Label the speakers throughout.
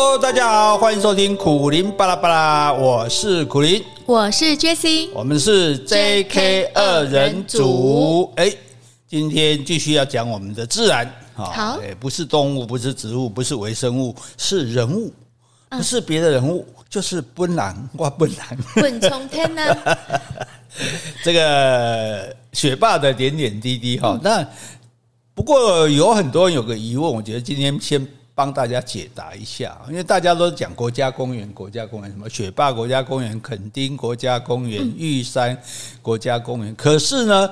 Speaker 1: Hello，大家好，欢迎收听苦林巴拉巴拉，我是苦林，
Speaker 2: 我是 Jessie，
Speaker 1: 我们是 JK 二人组。哎，今天继续要讲我们的自然，
Speaker 2: 好，
Speaker 1: 不是动物，不是植物，不是微生物，是人物，不是别的人物，就是本人，我本人，
Speaker 2: 本从天呢？
Speaker 1: 这个学霸的点点滴滴哈，那不过有很多人有个疑问，我觉得今天先。帮大家解答一下，因为大家都讲国家公园，国家公园什么雪霸国家公园、垦丁国家公园、玉山国家公园，可是呢，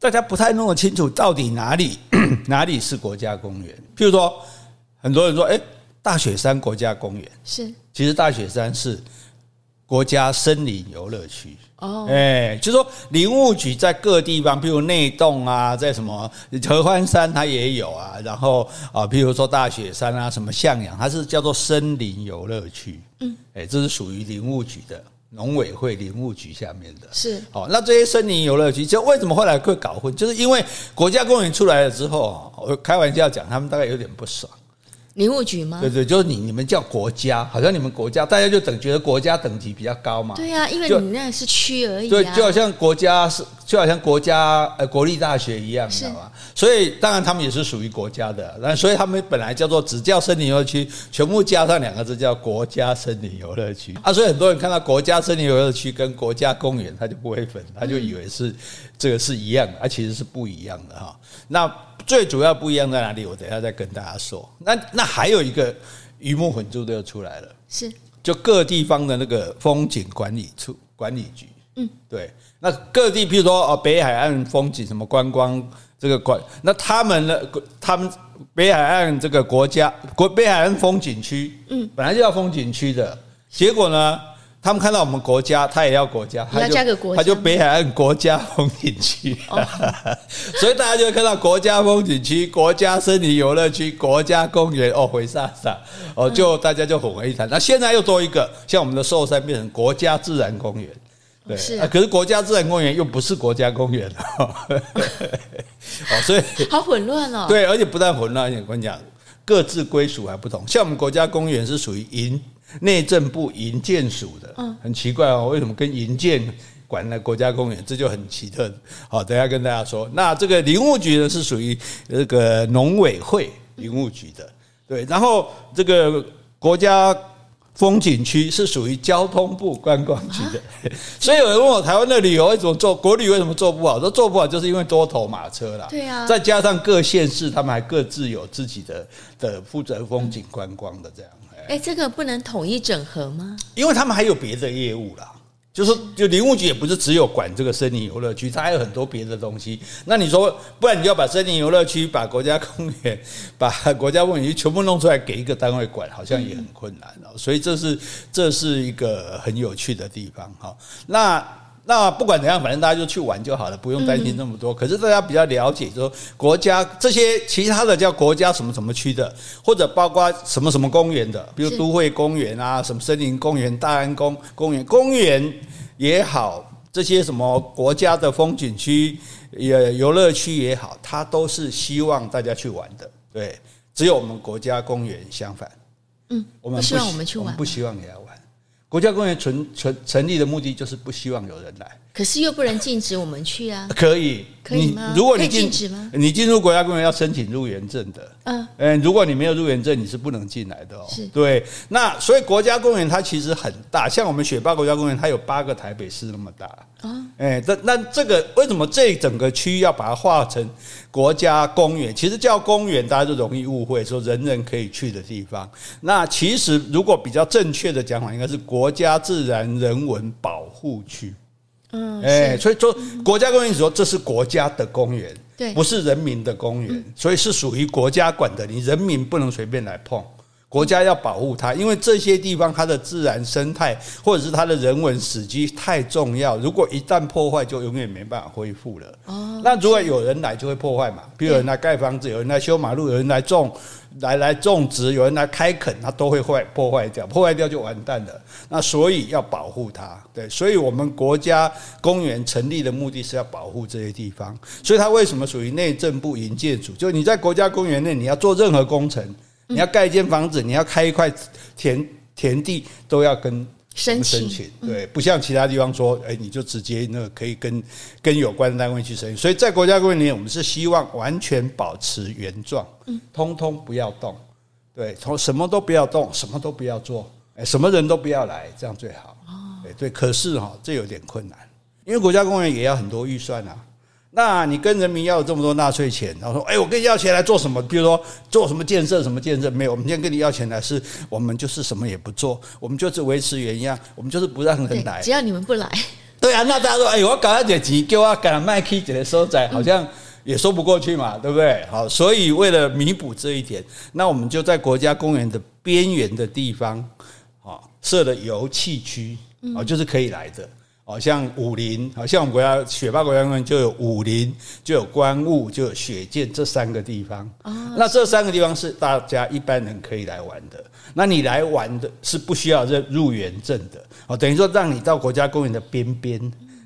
Speaker 1: 大家不太弄得清楚到底哪里 哪里是国家公园。譬如说，很多人说，哎，大雪山国家公园。
Speaker 2: 是，其实
Speaker 1: 大雪山是国家森林游乐区。哦，哎，就是说林务局在各地方，譬如内洞啊，在什么合欢山它也有啊，然后啊，譬如说大雪山啊，什么向阳，它是叫做森林游乐区。嗯，哎，这是属于林务局的农委会林务局下面的。
Speaker 2: 是，
Speaker 1: 哦，那这些森林游乐区，就为什么后来会搞混？就是因为国家公园出来了之后，我开玩笑讲，他们大概有点不爽。
Speaker 2: 林务局吗？
Speaker 1: 对对，就是你你们叫国家，好像你们国家，大家就等觉得国家等级比较高嘛。
Speaker 2: 对呀、啊，因为你那是区而已、啊。
Speaker 1: 对，就好像国家是，就好像国家呃国立大学一样，你知道吗？所以当然他们也是属于国家的，那所以他们本来叫做只叫森林游乐区，全部加上两个字叫国家森林游乐区啊。所以很多人看到国家森林游乐区跟国家公园，他就不会分，他就以为是这个是一样的，啊，其实是不一样的哈。那。最主要不一样在哪里？我等一下再跟大家说。那那还有一个鱼目混珠的又出来了，
Speaker 2: 是
Speaker 1: 就各地方的那个风景管理处管理局，嗯，对。那各地，譬如说哦，北海岸风景什么观光这个管，那他们呢？他们北海岸这个国家国北海岸风景区，嗯，本来就要风景区的，结果呢？他们看到我们国家，他也要国家，他就他就北海岸国家风景区，所以大家就会看到国家风景区、国家森林游乐区、国家公园哦，回啥啥哦，就大家就混为一谈。那现在又多一个，像我们的寿山变成国家自然公园，对，是啊，可是国家自然公园又不是国家公园 哦，所以
Speaker 2: 好混乱哦。
Speaker 1: 对，而且不但混乱，而且我跟你讲，各自归属还不同。像我们国家公园是属于营。内政部营建署的，嗯，很奇怪哦，为什么跟营建管的国家公园，这就很奇特。好，等下跟大家说。那这个林务局呢，是属于这个农委会林务局的，对。然后这个国家风景区是属于交通部观光局的。所以有人问我，台湾的旅游为什么做国旅为什么做不好？说做不好就是因为多头马车啦。
Speaker 2: 对啊。
Speaker 1: 再加上各县市他们还各自有自己的的负责风景观光的这样。
Speaker 2: 哎，这个不能统一整合吗？
Speaker 1: 因为他们还有别的业务啦，就是就林务局也不是只有管这个森林游乐区，它还有很多别的东西。那你说，不然你就要把森林游乐区、把国家公园、把国家风景区全部弄出来给一个单位管，好像也很困难哦。所以这是这是一个很有趣的地方哈。那。那不管怎样，反正大家就去玩就好了，不用担心那么多。可是大家比较了解，说国家这些其他的叫国家什么什么区的，或者包括什么什么公园的，比如都会公园啊，什么森林公园、大安公公园、公园也好，这些什么国家的风景区、也游乐区也好，它都是希望大家去玩的。对，只有我们国家公园相反，嗯，我们不希望我们去玩，不希望你来玩。国家公园存存成立的目的就是不希望有人来，
Speaker 2: 可是又不能禁止我们去啊。
Speaker 1: 可以，
Speaker 2: 可以吗？
Speaker 1: 如果你
Speaker 2: 禁止吗？
Speaker 1: 你进入国家公园要申请入园证的。嗯，嗯，如果你没有入园证，你是不能进来的哦。是，对。那所以国家公园它其实很大，像我们雪霸国家公园，它有八个台北市那么大。啊，哎，那那这个为什么这整个区域要把它划成国家公园？其实叫公园，大家就容易误会，说人人可以去的地方。那其实如果比较正确的讲法，应该是国家自然人文保护区。嗯，哎，所以说国家公园说这是国家的公园，对，不是人民的公园，所以是属于国家管的，你人民不能随便来碰。国家要保护它，因为这些地方它的自然生态或者是它的人文史迹太重要，如果一旦破坏，就永远没办法恢复了。哦，那如果有人来，就会破坏嘛。比如有人来盖房子，有人来修马路，有人来种，来来种植，有人来开垦，它都会坏破坏掉，破坏掉就完蛋了。那所以要保护它，对，所以我们国家公园成立的目的是要保护这些地方。所以它为什么属于内政部营建署？就你在国家公园内，你要做任何工程。你要盖一间房子，你要开一块田田地，都要跟
Speaker 2: 申请。
Speaker 1: 申请对，不像其他地方说，哎，你就直接那个可以跟跟有关的单位去申请。所以在国家公园里面，我们是希望完全保持原状，通通不要动，对，从什么都不要动，什么都不要做，哎，什么人都不要来，这样最好。对对，可是哈，这有点困难，因为国家公园也要很多预算啊。那你跟人民要这么多纳税钱，然后说，哎，我跟你要钱来做什么？比如说做什么建设，什么建设没有？我们今天跟你要钱来，是我们就是什么也不做，我们就是维持原样，我们就是不让人来。
Speaker 2: 只要你们不来，
Speaker 1: 对啊，那大家说，哎，我搞一点钱，给我搞卖气的收窄，好像也说不过去嘛，对不对？好，所以为了弥补这一点，那我们就在国家公园的边缘的地方，啊，设了游憩区，啊，就是可以来的。好像武陵，好像我们国家雪霸国家公园就有武陵，就有关雾，就有雪见这三个地方。那这三个地方是大家一般人可以来玩的。那你来玩的是不需要入入园证的。哦，等于说让你到国家公园的边边。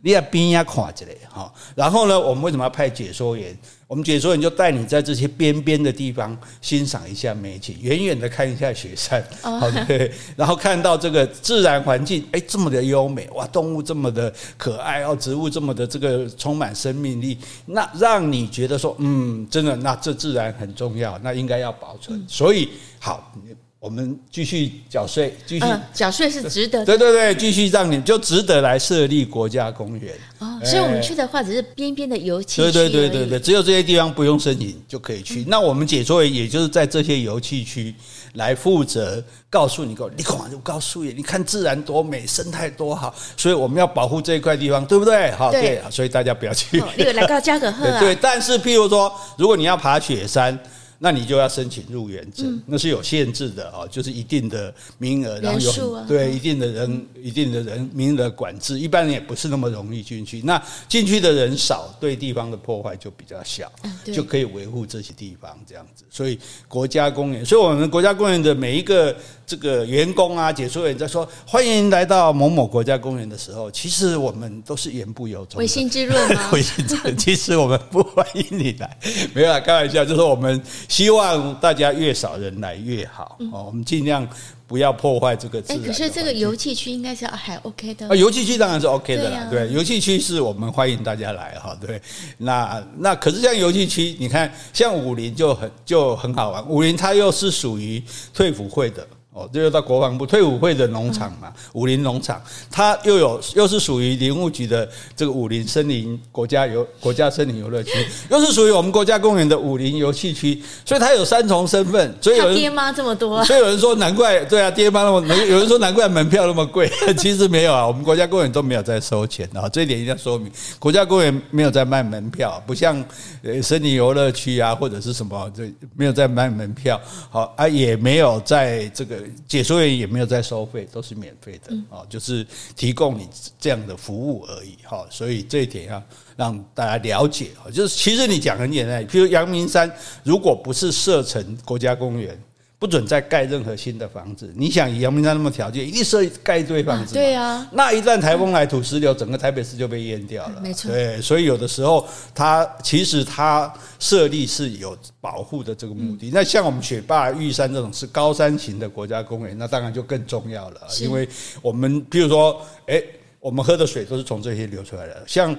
Speaker 1: 你要边呀看之类哈，然后呢，我们为什么要派解说员？我们解说员就带你在这些边边的地方欣赏一下美景，远远的看一下雪山，好对，然后看到这个自然环境，哎，这么的优美哇，动物这么的可爱哦，植物这么的这个充满生命力，那让你觉得说，嗯，真的，那这自然很重要，那应该要保存，所以好。我们继续缴税，继续
Speaker 2: 缴税是值得的。
Speaker 1: 对对对，继续让你就值得来设立国家公园。
Speaker 2: 哦，所以我们去的话只是边边的游憩区。
Speaker 1: 对对对对对，只有这些地方不用申请就可以去。那我们解说员也就是在这些游憩区来负责告诉你，告你看就告诉你，你看自然多美，生态多好，所以我们要保护这一块地方，对不对？好，对，所以大家不要去。
Speaker 2: 那个 来到加葛贺啊。
Speaker 1: 对，但是譬如说，如果你要爬雪山。那你就要申请入园证，嗯、那是有限制的哦，就是一定的名额，然后有、啊、对一定的人、嗯、一定的人名额管制，一般人也不是那么容易进去。那进去的人少，对地方的破坏就比较小，嗯、就可以维护这些地方这样子。所以国家公园，所以我们国家公园的每一个这个员工啊，解说员在说欢迎来到某某国家公园的时候，其实我们都是言不由衷，
Speaker 2: 违心之论吗？
Speaker 1: 违心之论，其实我们不欢迎你来，没有啊，开玩笑，就是我们。希望大家越少人来越好哦，我们尽量不要破坏这个自然。
Speaker 2: 可是这个游戏区应该是还 OK 的。
Speaker 1: 啊，游戏区当然是 OK 的啦，对，游戏区是我们欢迎大家来哈，对。那那可是像游戏区，你看像武林就很就很好玩，武林它又是属于退辅会的。哦，这就到国防部退伍会的农场嘛，武林农场，它又有又是属于林务局的这个武林森林国家游国家森林游乐区，又是属于我们国家公园的武林游戏区，所以它有三重身份。所以有人
Speaker 2: 爹妈这么多，
Speaker 1: 所以有人说难怪，对啊，爹妈那么，有人说难怪门票那么贵，其实没有啊，我们国家公园都没有在收钱啊，这一点一定要说明，国家公园没有在卖门票，不像呃森林游乐区啊或者是什么，这没有在卖门票，好啊，也没有在这个。解说员也没有在收费，都是免费的啊，就是提供你这样的服务而已哈，所以这一点要让大家了解哈，就是其实你讲很简单，譬如阳明山如果不是设成国家公园。不准再盖任何新的房子。你想以阳明山那么条件，一定设盖一堆房子。
Speaker 2: 对啊。
Speaker 1: 那一旦台风来土石流，整个台北市就被淹掉了。
Speaker 2: 没错。
Speaker 1: 对，所以有的时候它其实它设立是有保护的这个目的。那像我们雪霸玉山这种是高山型的国家公园，那当然就更重要了。因为我们比如说，哎，我们喝的水都是从这些流出来的，像。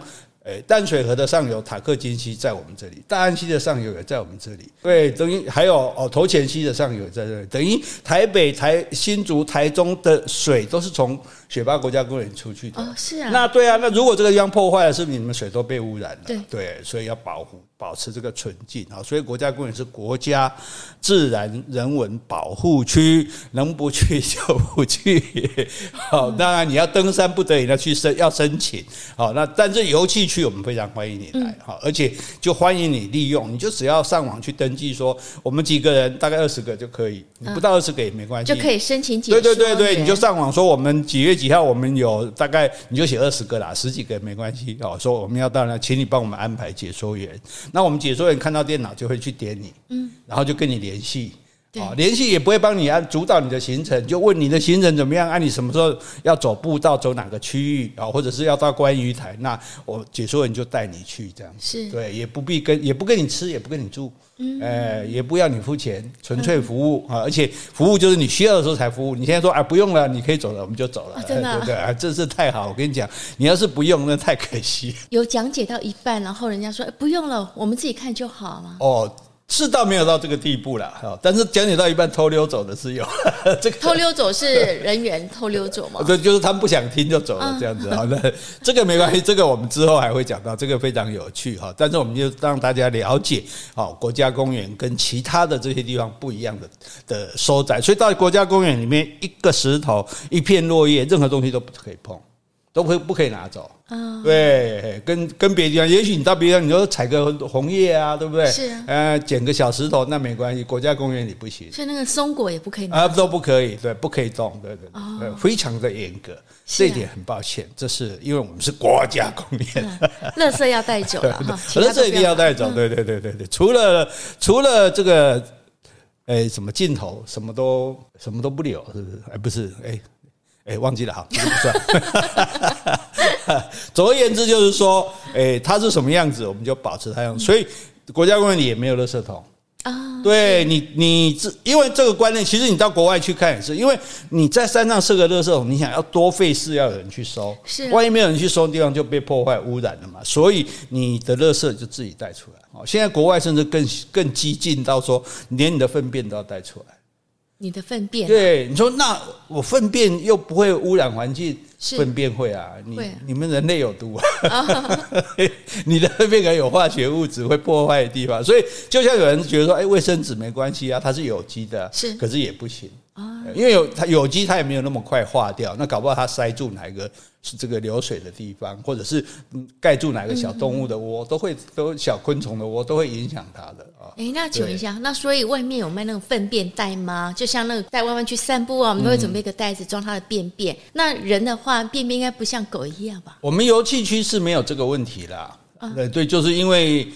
Speaker 1: 诶，淡水河的上游塔克金溪在我们这里，大安溪的上游也在我们这里。对，等于还有哦，头前溪的上游也在这里，等于台北、台新竹、台中的水都是从雪霸国家公园出去的。
Speaker 2: 哦，是啊。
Speaker 1: 那对啊，那如果这个地方破坏了，是不是你们水都被污染了？
Speaker 2: 对
Speaker 1: 对，所以要保护。保持这个纯净啊，所以国家公园是国家自然人文保护区，能不去就不去。好，当然你要登山不得已要去申要申请。好，那但是游憩区我们非常欢迎你来，好，而且就欢迎你利用，你就只要上网去登记说我们几个人大概二十个就可以，你不到二十个也没关系，
Speaker 2: 就可以申请解说。
Speaker 1: 对对对对，你就上网说我们几月几号我们有大概你就写二十个啦，十几个也没关系。好，说我们要到那，请你帮我们安排解说员。那我们解说员看到电脑就会去点你，嗯，然后就跟你联系，啊，联系也不会帮你按主导你的行程，就问你的行程怎么样，按你什么时候要走步道，走哪个区域啊，或者是要到观鱼台，那我解说人就带你去这样子，
Speaker 2: 是
Speaker 1: 对，也不必跟，也不跟你吃，也不跟你住，嗯，哎，也不要你付钱，纯粹服务啊，而且服务就是你需要的时候才服务。你现在说啊不用了，你可以走了，我们就走了，
Speaker 2: 真的，
Speaker 1: 对不对啊？真是太好，我跟你讲，你要是不用，那太可惜。
Speaker 2: 有讲解到一半，然后人家说不用了，我们自己看就好了？
Speaker 1: 哦。是倒没有到这个地步了，但是讲解到一半偷溜走的是有，这个
Speaker 2: 偷溜走是人员偷溜走吗？
Speaker 1: 对，就是他们不想听就走了这样子。好那，这个没关系，这个我们之后还会讲到，这个非常有趣哈。但是我们就让大家了解，好，国家公园跟其他的这些地方不一样的的收窄，所以到国家公园里面，一个石头、一片落叶，任何东西都不可以碰。都不不可以拿走啊！对，跟跟别的地方，也许你到别的地方，你说采个红叶啊，对不对？是啊。呃，捡个小石头那没关系，国家公园里不行。
Speaker 2: 所以那个松果也不可以拿。啊，
Speaker 1: 都不可以，对，不可以动，对对对，非常的严格。这一点很抱歉，这是因为我们是国家公园，
Speaker 2: 垃圾要带走了 哈，
Speaker 1: 垃圾一定要带走。对对对对对，除了除了这个，哎，什么镜头，什么都什么都不留，是不是？哎，不是，哎。哎，忘记了哈，这个不算。总而言之，就是说，哎，它是什么样子，我们就保持它样子。所以，国家公园里也没有垃圾桶啊。对你，你这因为这个观念，其实你到国外去看也是，因为你在山上设个垃圾桶，你想要多费事，要有人去收。是，万一没有人去收的地方就被破坏污染了嘛。所以你的垃圾就自己带出来。哦，现在国外甚至更更激进到说，连你的粪便都要带出来。
Speaker 2: 你的粪便、啊、
Speaker 1: 对你说，那我粪便又不会污染环境，粪便会啊？你你们人类有毒啊？你的粪便可能有化学物质会破坏的地方，所以就像有人觉得说，哎，卫生纸没关系啊，它是有机的，是，可是也不行。因为有它有机，它也没有那么快化掉。那搞不好它塞住哪一个是这个流水的地方，或者是盖住哪个小动物的窝，都会都小昆虫的窝都会影响它的啊。
Speaker 2: 哎，那请问一下，那所以外面有卖那种粪便袋吗？就像那个带外面去散步啊，我们都会准备一个袋子装它的便便。那人的话，便便应该不像狗一样吧？
Speaker 1: 我们游憩区是没有这个问题啦。对对，就是因为。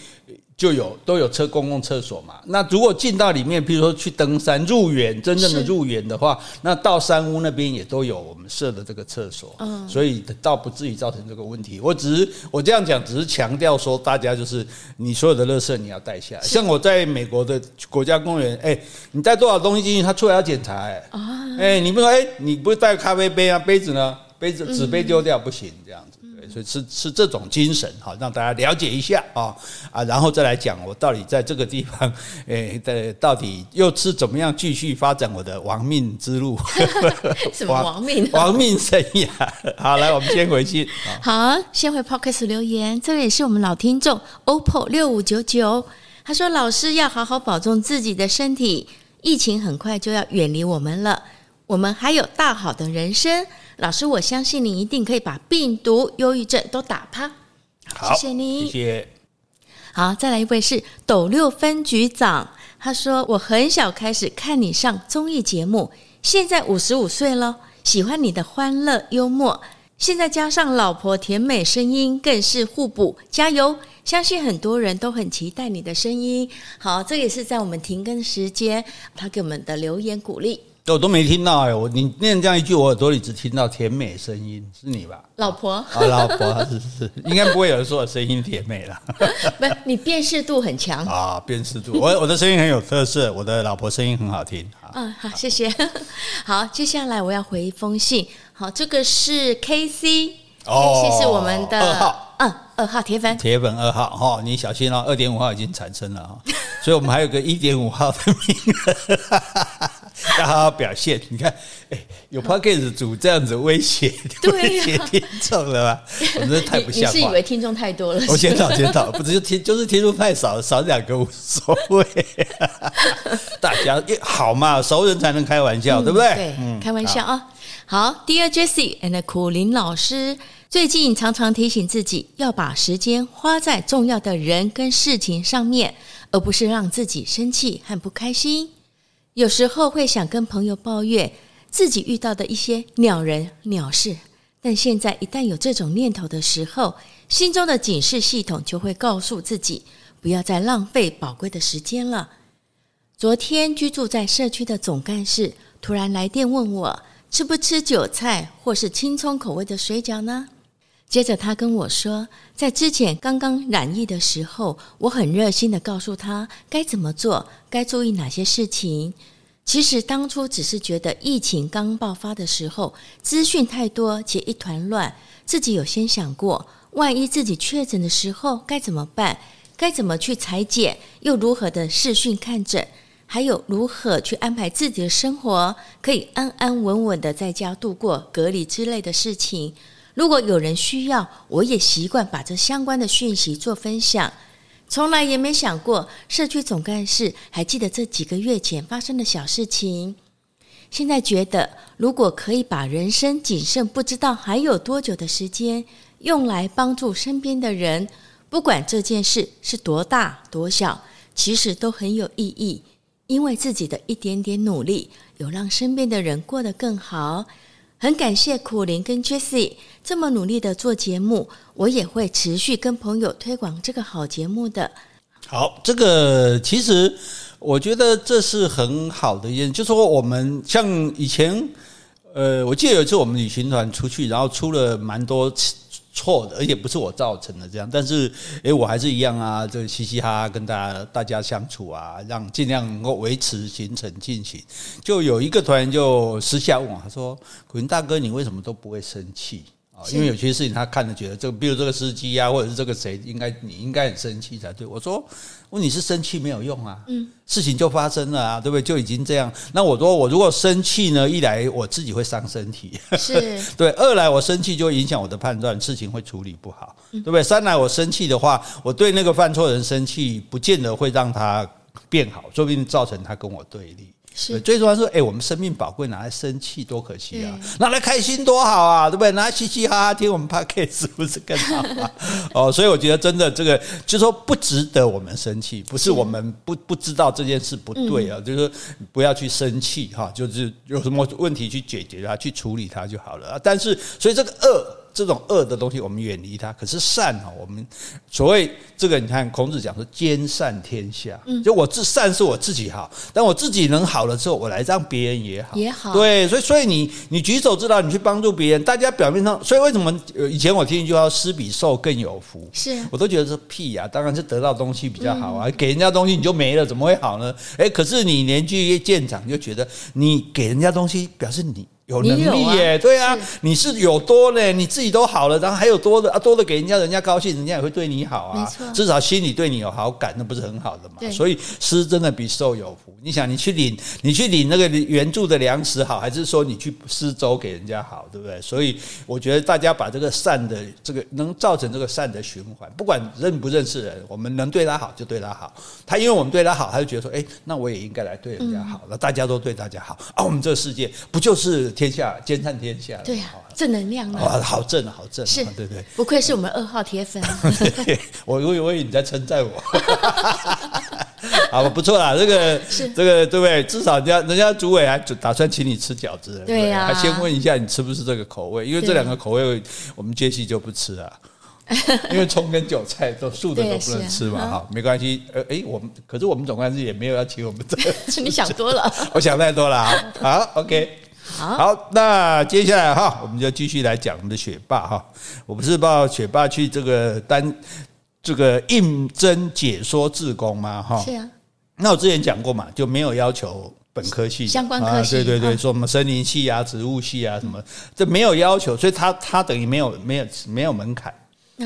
Speaker 1: 就有都有车公共厕所嘛。那如果进到里面，比如说去登山入园，真正的入园的话，那到山屋那边也都有我们设的这个厕所，嗯，所以倒不至于造成这个问题。我只是我这样讲，只是强调说，大家就是你所有的垃圾你要带下来。像我在美国的国家公园，哎，你带多少东西进去，他出来要检查，哎，哎，你不说，哎，你不带咖啡杯啊，杯子呢？杯子纸杯丢掉不行，这样子。所以是是这种精神哈，让大家了解一下啊啊，然后再来讲我到底在这个地方，诶，的到底又是怎么样继续发展我的亡命之路？
Speaker 2: 什么亡命？
Speaker 1: 亡命生涯。好，来，我们先回去。
Speaker 2: 好，先回 Podcast 留言，这个也是我们老听众 OPPO 六五九九，他说：“老师要好好保重自己的身体，疫情很快就要远离我们了，我们还有大好的人生。”老师，我相信你一定可以把病毒、忧郁症都打趴。
Speaker 1: 好，
Speaker 2: 谢谢你，
Speaker 1: 谢谢。
Speaker 2: 好，再来一位是斗六分局长，他说：“我很小开始看你上综艺节目，现在五十五岁了，喜欢你的欢乐幽默，现在加上老婆甜美声音，更是互补，加油！相信很多人都很期待你的声音。”好，这也是在我们停更时间，他给我们的留言鼓励。
Speaker 1: 我都没听到哎，我你念这样一句，我耳朵里只听到甜美声音，是你吧？
Speaker 2: 老婆啊，
Speaker 1: 老婆是是，应该不会有人说我声音甜美了。
Speaker 2: 不是，你辨识度很强
Speaker 1: 啊，辨识度，我我的声音很有特色，我的老婆声音很好听。
Speaker 2: 嗯，好，谢谢。好，接下来我要回一封信。好，这个是 K C，K C 是我们的二号，嗯，二号铁粉，
Speaker 1: 铁粉二号哈，你小心哦，二点五号已经产生了哈，所以我们还有个一点五号的名额。要好好表现，你看，哎，有 Podcast 组这样子威胁，威胁听众了吧？我真的太不像话。
Speaker 2: 你是以为听众太多了？
Speaker 1: 我检讨检讨，不只是听，就是听众太少，少两个无所谓。大家好嘛，熟人才能开玩笑，对不对？
Speaker 2: 对，开玩笑啊。好，Dear Jessie and 苦林老师，最近常常提醒自己要把时间花在重要的人跟事情上面，而不是让自己生气和不开心。有时候会想跟朋友抱怨自己遇到的一些鸟人鸟事，但现在一旦有这种念头的时候，心中的警示系统就会告诉自己不要再浪费宝贵的时间了。昨天居住在社区的总干事突然来电问我，吃不吃韭菜或是青葱口味的水饺呢？接着他跟我说，在之前刚刚染疫的时候，我很热心的告诉他该怎么做，该注意哪些事情。其实当初只是觉得疫情刚爆发的时候，资讯太多且一团乱，自己有先想过，万一自己确诊的时候该怎么办？该怎么去裁剪？又如何的视讯看诊？还有如何去安排自己的生活，可以安安稳稳的在家度过隔离之类的事情。如果有人需要，我也习惯把这相关的讯息做分享，从来也没想过社区总干事还记得这几个月前发生的小事情。现在觉得，如果可以把人生仅剩不知道还有多久的时间，用来帮助身边的人，不管这件事是多大多小，其实都很有意义，因为自己的一点点努力，有让身边的人过得更好。很感谢苦苓跟 Jessie 这么努力的做节目，我也会持续跟朋友推广这个好节目的。
Speaker 1: 好，这个其实我觉得这是很好的一件，就是说我们像以前，呃，我记得有一次我们旅行团出去，然后出了蛮多。错的，而且不是我造成的这样，但是诶，我还是一样啊，就嘻嘻哈哈跟大家大家相处啊，让尽量能够维持行程进行。就有一个团员就私下问我，他说：“古云大哥，你为什么都不会生气？”因为有些事情他看着觉得这个，比如这个司机啊，或者是这个谁，应该你应该很生气才对。我说，问你是生气没有用啊，嗯，事情就发生了啊，对不对？就已经这样。那我说我如果生气呢，一来我自己会伤身体，是 对；二来我生气就会影响我的判断，事情会处理不好，对不对？三来我生气的话，我对那个犯错人生气，不见得会让他变好，说不定造成他跟我对立。是，最重要是，哎，我们生命宝贵，拿来生气多可惜啊！拿来开心多好啊，对不对？拿来嘻嘻哈哈听我们 podcast 是不是更好啊？哦，所以我觉得真的这个，就是说不值得我们生气，不是我们不不知道这件事不对啊，就是说不要去生气哈，就是有什么问题去解决它，去处理它就好了啊。但是，所以这个恶。这种恶的东西，我们远离它。可是善哈，我们所谓这个，你看孔子讲说兼善天下，就我自善是我自己好，但我自己能好了之后，我来让别人也好，也好。对，所以所以你你举手之劳，你去帮助别人，大家表面上，所以为什么以前我听一句话，施比受更有福，是我都觉得是屁呀，当然是得到东西比较好啊，给人家东西你就没了，怎么会好呢？哎，可是你年纪越渐长，就觉得你给人家东西，表示你。有能力耶，对啊，你是有多呢？你自己都好了，然后还有多的啊，多的给人家，人家高兴，人家也会对你好啊。至少心里对你有好感，那不是很好的嘛？所以施真的比受有福。你想，你去领，你去领那个援助的粮食好，还是说你去施粥给人家好，对不对？所以我觉得大家把这个善的这个能造成这个善的循环，不管认不认识人，我们能对他好就对他好。他因为我们对他好，他就觉得说，哎，那我也应该来对人家好，那大家都对大家好啊，我们这个世界不就是？天下兼善天下，对呀、正能量啊，好正啊，好正，是，对对，不愧是我们二号铁粉。我我以为你在称赞我，好不错啦，这个是。这个对不对？至少人家人家主委还打算请你吃饺子，对呀，还先问一下你吃不吃这个口味，因为这两个口味我们杰西就不吃啊，因为葱跟韭菜都素的都不能吃嘛，哈，没关系，呃，哎，我们可是我们总干事也没有要请我们这，是你想多了，我想太多了啊，好，OK。好，好，那接下来哈，我们就继续来讲我们的学霸哈。我不是报学霸去这个当这个应征解说志工吗？哈，是啊。那我之前讲过嘛，就没有要求本科系相关科系，对对对，说什么森林系啊、植物系啊什么，这没有要求，所以他他等于没有没有没有门槛，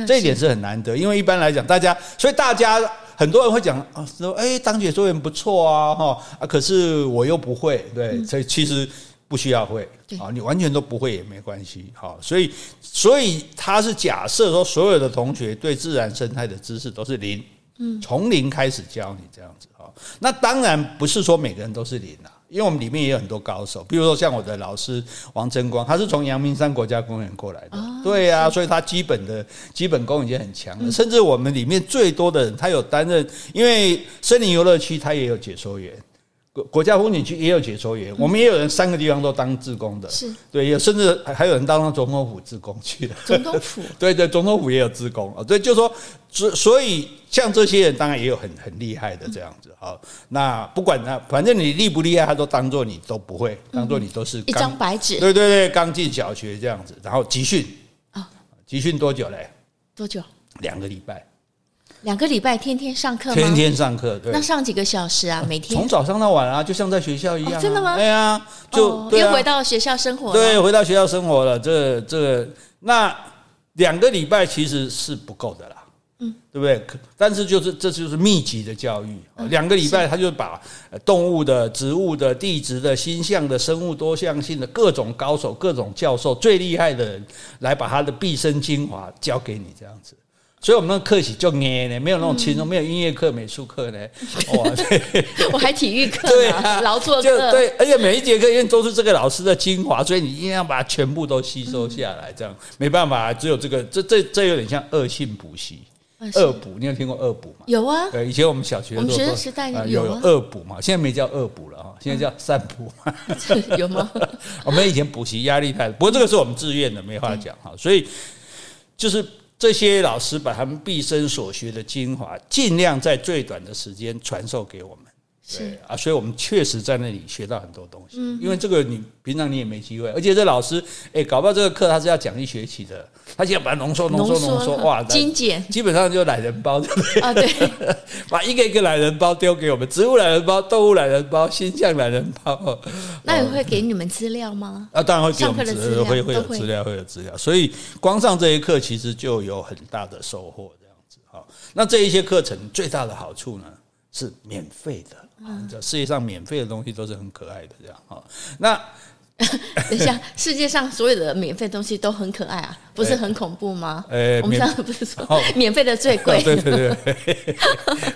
Speaker 1: 这一点是很难得。因为一般来讲，大家所以大家很多人会讲啊，说哎，当解说员不错啊，哈啊，可是我又不会，对，所以其实。不需要会，啊，你完全都不会也没关系，好，所以所以他是假设说所有的同学对自然生态的知识都是零，嗯，从零开始教你这样子，哈，那当然不是说每个人都是零啊，因为我们里面也有很多高手，比如说像我的老师王争光，他是从阳明山国家公园过来的，对啊，所以他基本的基本功已经很强了，甚至我们里面最多的人，他有担任，因为森林游乐区他也有解说员。国国家风景区也有解说员，我们也有人三个地方都当志工的，是对，也甚至还有人当总统府志工去的。
Speaker 2: 总统府，
Speaker 1: 对对，总统府也有志工啊。对，就是说，所所以像这些人，当然也有很很厉害的这样子。好，那不管他，反正你厉不厉害，他都当做你都不会，当做你都是
Speaker 2: 一张白纸。
Speaker 1: 对对对，刚进小学这样子，然后集训啊，集训多久嘞？
Speaker 2: 多久？
Speaker 1: 两个礼拜。
Speaker 2: 两个礼拜天天上课吗？
Speaker 1: 天天上课，对。
Speaker 2: 那上几个小时啊？每天
Speaker 1: 从早上到晚啊，就像在学校一样。
Speaker 2: 真的吗？
Speaker 1: 对啊，就
Speaker 2: 又回到学校生活
Speaker 1: 了。对，回到学校生活了。这这那两个礼拜其实是不够的啦，嗯，对不对？但是就是这就是密集的教育，两个礼拜他就把动物的、植物的、地质的、星象的、生物多样性的各种高手、各种教授最厉害的人来把他的毕生精华教给你，这样子。所以，我们那个课程就黏呢，没有那种轻松，没有音乐课、美术课呢。哇，对，
Speaker 2: 我还体育课，对啊，劳作课，
Speaker 1: 对，而且每一节课因为都是这个老师的精华，所以你一定要把它全部都吸收下来。这样没办法，只有这个，这这这有点像恶性补习，恶补。你有听过恶补吗？
Speaker 2: 有啊，
Speaker 1: 对，以前我们小学的时候，
Speaker 2: 我们学生时代有
Speaker 1: 有恶补嘛，现在没叫恶补了哈，现在叫散补嘛。
Speaker 2: 有吗？
Speaker 1: 我们以前补习压力太大，不过这个是我们自愿的，没话讲哈。所以就是。这些老师把他们毕生所学的精华，尽量在最短的时间传授给我们。是啊，所以我们确实在那里学到很多东西。嗯，因为这个你平常你也没机会，而且这老师哎，搞不好这个课他是要讲一学期的，他就要把它浓缩、浓缩、浓缩，哇，
Speaker 2: 精简，
Speaker 1: 基本上就懒人包，对不对？
Speaker 2: 啊，对，
Speaker 1: 把一个一个懒人包丢给我们，植物懒人包、动物懒人包、星象懒人包。
Speaker 2: 那也会给你们资料吗？
Speaker 1: 啊，当然会给我们资料，会会有资料，会有资料。所以光上这一课其实就有很大的收获，这样子。哈，那这一些课程最大的好处呢，是免费的。嗯，这世界上免费的东西都是很可爱的，这样哈。那
Speaker 2: 等一下，世界上所有的免费东西都很可爱啊，不是很恐怖吗？呃，我们上次不是说免费的最贵？
Speaker 1: 对对对，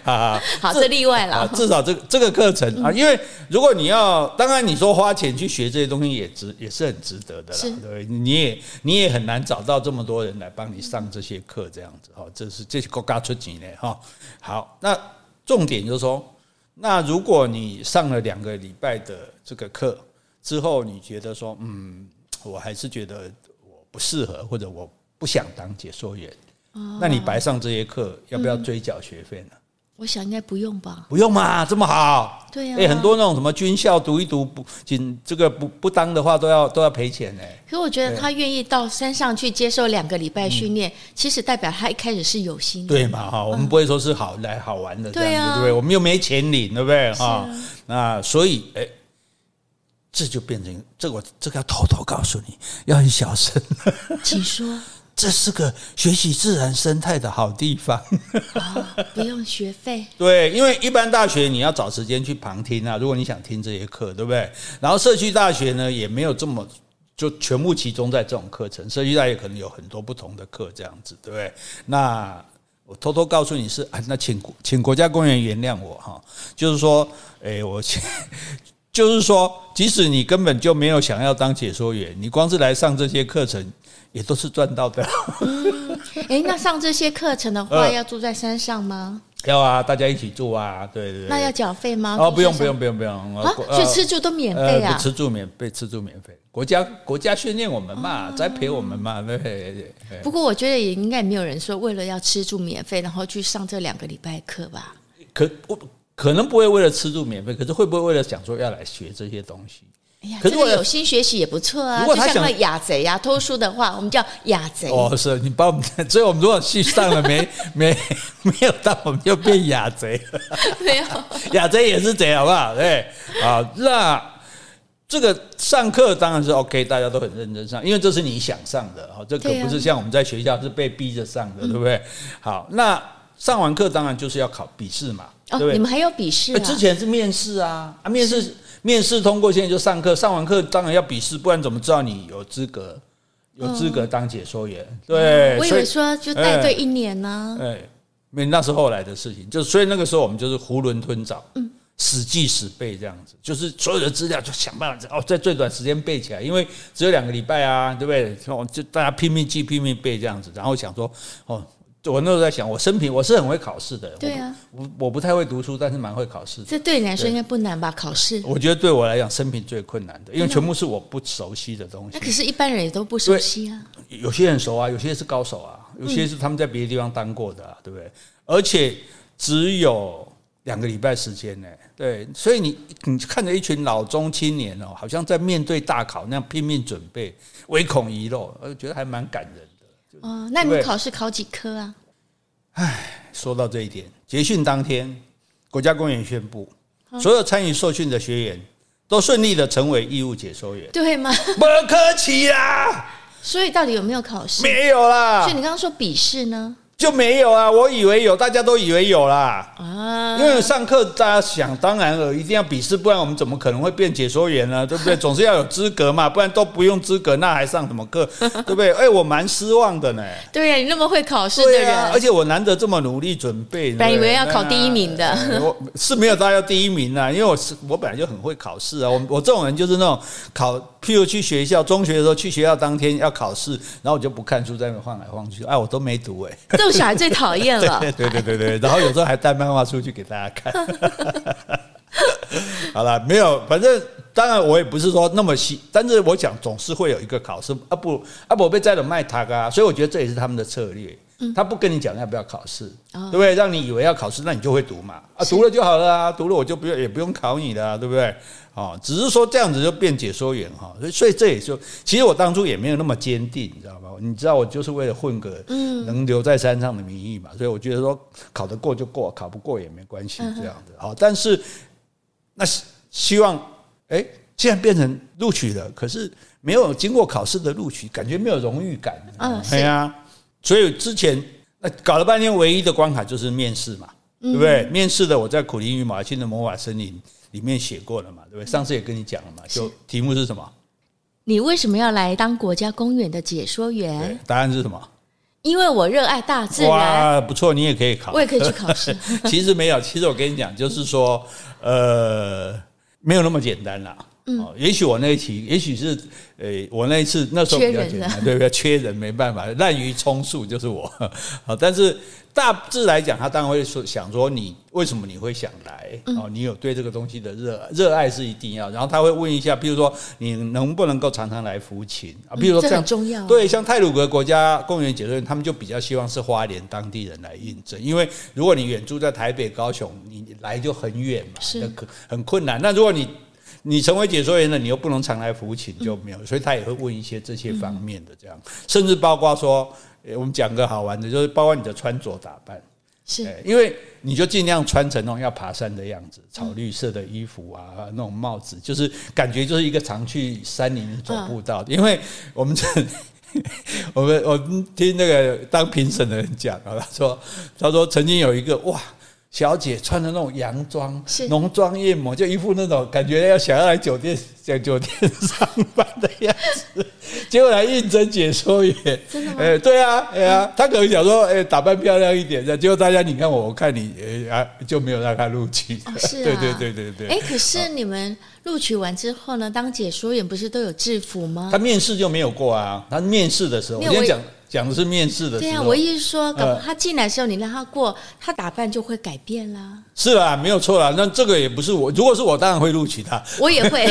Speaker 1: 啊，
Speaker 2: 好，这例外了。
Speaker 1: 至少这个这个课程啊，因为如果你要，当然你说花钱去学这些东西也值，也是很值得的啦。对，你也你也很难找到这么多人来帮你上这些课，这样子哈，这是这是国家出钱的哈。好，那重点就是说。那如果你上了两个礼拜的这个课之后，你觉得说，嗯，我还是觉得我不适合，或者我不想当解说员，那你白上这些课，要不要追缴学费呢？
Speaker 2: 我想应该不用吧？
Speaker 1: 不用嘛，这么好。
Speaker 2: 对呀，
Speaker 1: 哎，很多那种什么军校读一读不仅这个不不当的话，都要都要赔钱呢。
Speaker 2: 可我觉得他愿意到山上去接受两个礼拜训练，其实代表他一开始是有心的。
Speaker 1: 对嘛哈，我们不会说是好来好玩的这样子，对不对？我们又没钱领，对不对哈？那所以哎，这就变成这我这个要偷偷告诉你，要很小声。
Speaker 2: 请说。
Speaker 1: 这是个学习自然生态的好地方，
Speaker 2: 哦，不用学费。
Speaker 1: 对，因为一般大学你要找时间去旁听啊，如果你想听这些课，对不对？然后社区大学呢，也没有这么就全部集中在这种课程，社区大学可能有很多不同的课，这样子，对不对？那我偷偷告诉你是啊，那请请国家公园原谅我哈，就是说，哎，我请。就是说，即使你根本就没有想要当解说员，你光是来上这些课程，也都是赚到的。
Speaker 2: 嗯，诶，那上这些课程的话，要住在山上吗？
Speaker 1: 要啊，大家一起住啊，对对对。
Speaker 2: 那要缴费吗？
Speaker 1: 哦，不用不用不用不用
Speaker 2: 啊，所以吃住都免费啊，
Speaker 1: 吃住免费，吃住免费。国家国家训练我们嘛，栽培我们嘛，对对对。
Speaker 2: 不过我觉得也应该没有人说为了要吃住免费，然后去上这两个礼拜课吧？
Speaker 1: 可我。可能不会为了吃住免费，可是会不会为了想说要来学这些东西？
Speaker 2: 哎呀，可是我有心学习也不错啊。如果他像那雅贼呀、啊，偷书的话，我们叫雅贼。
Speaker 1: 哦，是你把我们，所以我们如果去上了没 没没有到，我们就变雅贼。
Speaker 2: 没有，
Speaker 1: 雅贼也是贼，好不好？对，好，那这个上课当然是 OK，大家都很认真上，因为这是你想上的哈，这可不是像我们在学校是被逼着上的，对不对？好，那上完课当然就是要考笔试嘛。
Speaker 2: 哦，对你们还有笔试啊？
Speaker 1: 之前是面试啊，啊，面试面试通过，现在就上课，上完课当然要笔试，不然怎么知道你有资格有资格当解说员？嗯、对，
Speaker 2: 我以为说就带队一年呢、啊。
Speaker 1: 哎，没，那是后来的事情，就所以那个时候我们就是囫囵吞枣，嗯，死记死背这样子，就是所有的资料就想办法哦，在最短时间背起来，因为只有两个礼拜啊，对不对？就大家拼命记拼命背这样子，然后想说哦。我那时候在想，我生平我是很会考试的。
Speaker 2: 对啊，
Speaker 1: 我我不太会读书，但是蛮会考试。
Speaker 2: 这对你来说应该不难吧？考试？
Speaker 1: 我觉得对我来讲，生平最困难的，因为全部是我不熟悉的东西。
Speaker 2: 那可是，一般人也都不熟悉啊。
Speaker 1: 有些人熟啊，有些是高手啊，有些是他们在别的地方当过的，啊，对不对？而且只有两个礼拜时间呢。对，所以你你看着一群老中青年哦，好像在面对大考那样拼命准备，唯恐遗漏，我觉得还蛮感人。
Speaker 2: 哦，那你们考试考几科啊？
Speaker 1: 唉，说到这一点，结训当天，国家公园宣布，所有参与受训的学员都顺利的成为义务解说员，
Speaker 2: 对吗？
Speaker 1: 不客气啦。
Speaker 2: 所以到底有没有考试？
Speaker 1: 没有啦。
Speaker 2: 所以你刚刚说笔试呢？
Speaker 1: 就没有啊！我以为有，大家都以为有啦。啊，因为上课大家想当然了，一定要笔试，不然我们怎么可能会变解说员呢？对不对？总是要有资格嘛，不然都不用资格，那还上什么课？对不对？哎，我蛮失望的呢。
Speaker 2: 对呀，你那么会考试的人，
Speaker 1: 而且我难得这么努力准备，
Speaker 2: 本以为要考第一名的，
Speaker 1: 我是没有到要第一名啊，因为我是我本来就很会考试啊。我我这种人就是那种考，譬如去学校，中学的时候去学校当天要考试，然后我就不看书，在那晃来晃去，哎，我都没读哎。
Speaker 2: 小孩最讨厌了，
Speaker 1: 对对对对对，然后有时候还带漫画出去给大家看。好了，没有，反正当然我也不是说那么细，但是我讲总是会有一个考试啊不啊不被在了卖他啊，所以我觉得这也是他们的策略。他不跟你讲要不要考试，对不对？让你以为要考试，那你就会读嘛啊，读了就好了啊，读了我就不用也不用考你的，对不对？哦，只是说这样子就变解说员哈，所以所以这也就其实我当初也没有那么坚定，你知道吗？你知道我就是为了混个能留在山上的名义嘛，所以我觉得说考得过就过，考不过也没关系这样子。好，但是那希望哎，既然变成录取了，可是没有经过考试的录取，感觉没有荣誉感。嗯，对啊，所以之前那搞了半天，唯一的关卡就是面试嘛，对不对？面试的我在苦林与马青的魔法森林。里面写过了嘛，对不对？上次也跟你讲了嘛，就题目是什么？
Speaker 2: 你为什么要来当国家公园的解说员？
Speaker 1: 答案是什么？
Speaker 2: 因为我热爱大自然。
Speaker 1: 哇，不错，你也可以考，
Speaker 2: 我也可以去考试。
Speaker 1: 其实没有，其实我跟你讲，就是说，呃，没有那么简单啦。嗯，也许我那一期，也许是。呃，我那一次那时候比较简单，对不对？缺人没办法，滥竽充数就是我。好，但是大致来讲，他当然会说想说你为什么你会想来？哦，你有对这个东西的热热爱是一定要。然后他会问一下，比如说你能不能够常常来抚琴啊？比如说这样重要。对，像泰鲁格国家公园解说员，他们就比较希望是花莲当地人来应征，因为如果你远住在台北、高雄，你来就很远嘛，很很困难。那如果你你成为解说员了，你又不能常来服勤，就没有，所以他也会问一些这些方面的这样，甚至包括说，我们讲个好玩的，就是包括你的穿着打扮，是，因为你就尽量穿成那种要爬山的样子，草绿色的衣服啊，那种帽子，就是感觉就是一个常去山林走步道的。因为我们这，我们我们听那个当评审的人讲啊，他说他说曾经有一个哇。小姐穿的那种洋装，浓妆艳抹，就一副那种感觉要想要来酒店，在酒店上班的样子，结果来应征解说员。真的吗？哎，对啊，哎呀，他可能想说，哎，打扮漂亮一点，的。结果大家你看我，我看你，哎啊，就没有让他录取。是啊，对对对对对。
Speaker 2: 哎，可是你们录取完之后呢？当解说员不是都有制服吗？
Speaker 1: 他面试就没有过啊。他面试的时候，我先讲。讲的是面试的时候，对啊，
Speaker 2: 我意思说，搞他进来的时候，你让他过，他打扮就会改变啦。
Speaker 1: 是啦，没有错啦。那这个也不是我，如果是我，当然会录取他。
Speaker 2: 我也会。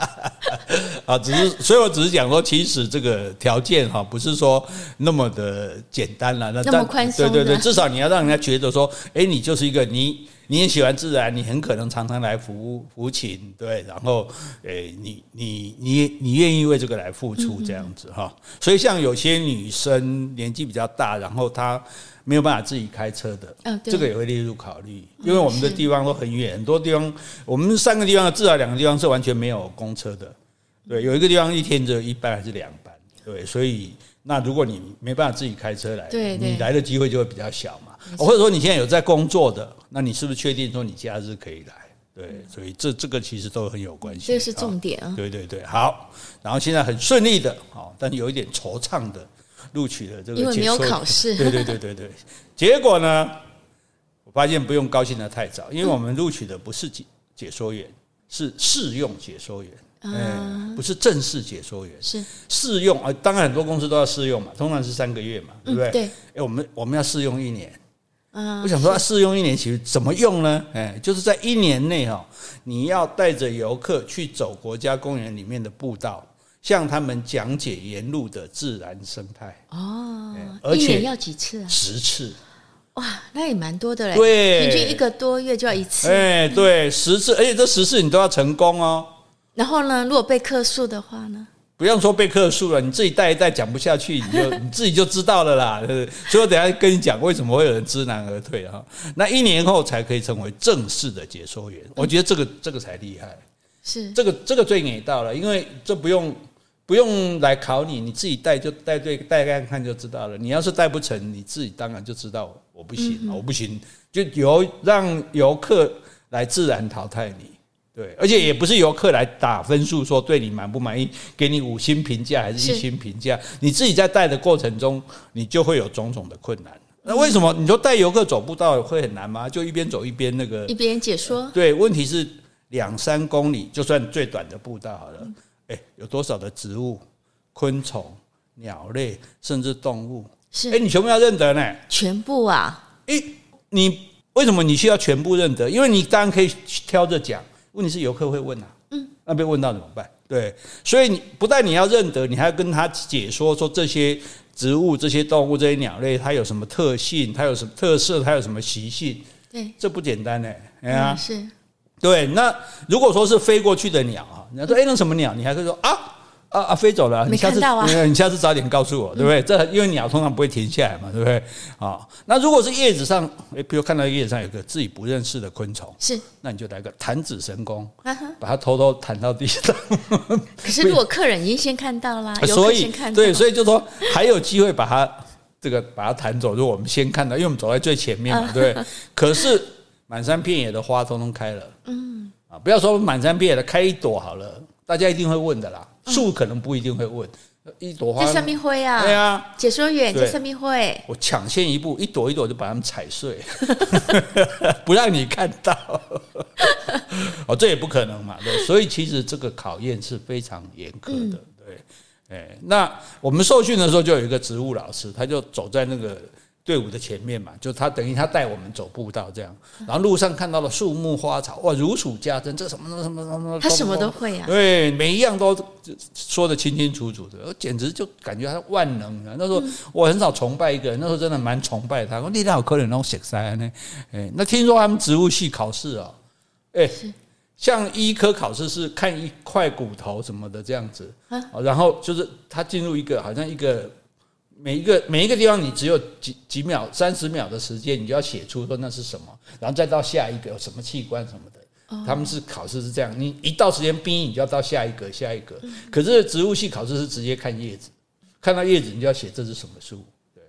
Speaker 1: 啊，只是，所以我只是讲说，其实这个条件哈，不是说那么的简单了。那
Speaker 2: 那么宽松。
Speaker 1: 对对对，至少你要让人家觉得说，哎，你就是一个你。你也喜欢自然，你很可能常常来服服勤，对，然后，诶，你你你你愿意为这个来付出，这样子哈。所以像有些女生年纪比较大，然后她没有办法自己开车的，这个也会列入考虑，因为我们的地方都很远，很多地方，我们三个地方至少两个地方是完全没有公车的，对，有一个地方一天只有一班还是两班，对，所以那如果你没办法自己开车来，对，你来的机会就会比较小嘛。或者说你现在有在工作的，那你是不是确定说你假日可以来？对，所以这这个其实都很有关系。
Speaker 2: 这是重点啊。
Speaker 1: 对对对，好。然后现在很顺利的，好，但是有一点惆怅的录取了这个。
Speaker 2: 因为没有考试。
Speaker 1: 对对对对对。结果呢，我发现不用高兴的太早，因为我们录取的不是解解说员，是试用解说员。嗯，不是正式解说员，
Speaker 2: 是
Speaker 1: 试用啊。当然很多公司都要试用嘛，通常是三个月嘛，对不对？
Speaker 2: 对。
Speaker 1: 哎，我们我们要试用一年。我想说，试用一年其实怎么用呢？哎，就是在一年内哈，你要带着游客去走国家公园里面的步道，向他们讲解沿路的自然生态。
Speaker 2: 哦，而且一年要几次啊？
Speaker 1: 十次。
Speaker 2: 哇，那也蛮多的嘞。
Speaker 1: 对，
Speaker 2: 平均一个多月就要一次。
Speaker 1: 哎，对，十次，而且这十次你都要成功哦。
Speaker 2: 然后呢，如果被克诉的话呢？
Speaker 1: 不用说被客诉了，你自己带一带讲不下去，你就 你自己就知道了啦。所以我等下跟你讲为什么会有人知难而退哈。那一年后才可以成为正式的解说员，我觉得这个这个才厉害。
Speaker 2: 是
Speaker 1: 这个这个最给到了，因为这不用不用来考你，你自己带就带队带看看就知道了。你要是带不成，你自己当然就知道我不行，我不行，就由让游客来自然淘汰你。对，而且也不是游客来打分数，说对你满不满意，给你五星评价还是一星评价？你自己在带的过程中，你就会有种种的困难。那为什么你说带游客走步道会很难吗？就一边走一边那个
Speaker 2: 一边解说。
Speaker 1: 对，问题是两三公里，就算最短的步道好了，哎，有多少的植物、昆虫、鸟类，甚至动物？是哎，你全部要认得呢？
Speaker 2: 全部啊？
Speaker 1: 哎，你为什么你需要全部认得？因为你当然可以挑着讲。问题是游客会问啊，嗯，那被问到怎么办？对，所以你不但你要认得，你还要跟他解说说这些植物、这些动物、这些鸟类它有什么特性，它有什么特色，它有什么习性？对，这不简单呢。哎呀，是，对。那如果说是飞过去的鸟啊，你要说哎，那什么鸟？你还可以说啊。啊啊！飞走了，你下次你下次早点告诉我，对不对？这因为鸟通常不会停下来嘛，对不对？啊，那如果是叶子上，诶，比如看到叶子上有个自己不认识的昆虫，是，那你就来个弹指神功，把它偷偷弹到地上。
Speaker 2: 可是如果客人已经先看到啦，
Speaker 1: 所以对，所以就说还有机会把它这个把它弹走。如果我们先看到，因为我们走在最前面嘛，对不对？可是满山遍野的花通通开了，嗯啊，不要说满山遍野的开一朵好了，大家一定会问的啦。树可能不一定会问，一朵花
Speaker 2: 在上面会啊，对啊，解说员在上面会，
Speaker 1: 我抢先一步，一朵一朵就把它们踩碎，不让你看到，哦，这也不可能嘛，对，所以其实这个考验是非常严苛的，对，哎，那我们受训的时候就有一个植物老师，他就走在那个。队伍的前面嘛，就他等于他带我们走步道这样，然后路上看到了树木花草，哇，如数家珍，这什么什么什么什么，
Speaker 2: 他什么都会啊，
Speaker 1: 对，每一样都说得清清楚楚的，我简直就感觉他万能啊。那时候我很少崇拜一个人，那时候真的蛮崇拜他。我说你那有可能那种写塞呢？哎，那听说他们植物系考试啊，哎，像医科考试是看一块骨头什么的这样子，然后就是他进入一个好像一个。每一个每一个地方，你只有几几秒、三十秒的时间，你就要写出说那是什么，然后再到下一个什么器官什么的。他们是考试是这样，你一到时间逼你就要到下一个下一个。可是植物系考试是直接看叶子，看到叶子你就要写这是什么树。对，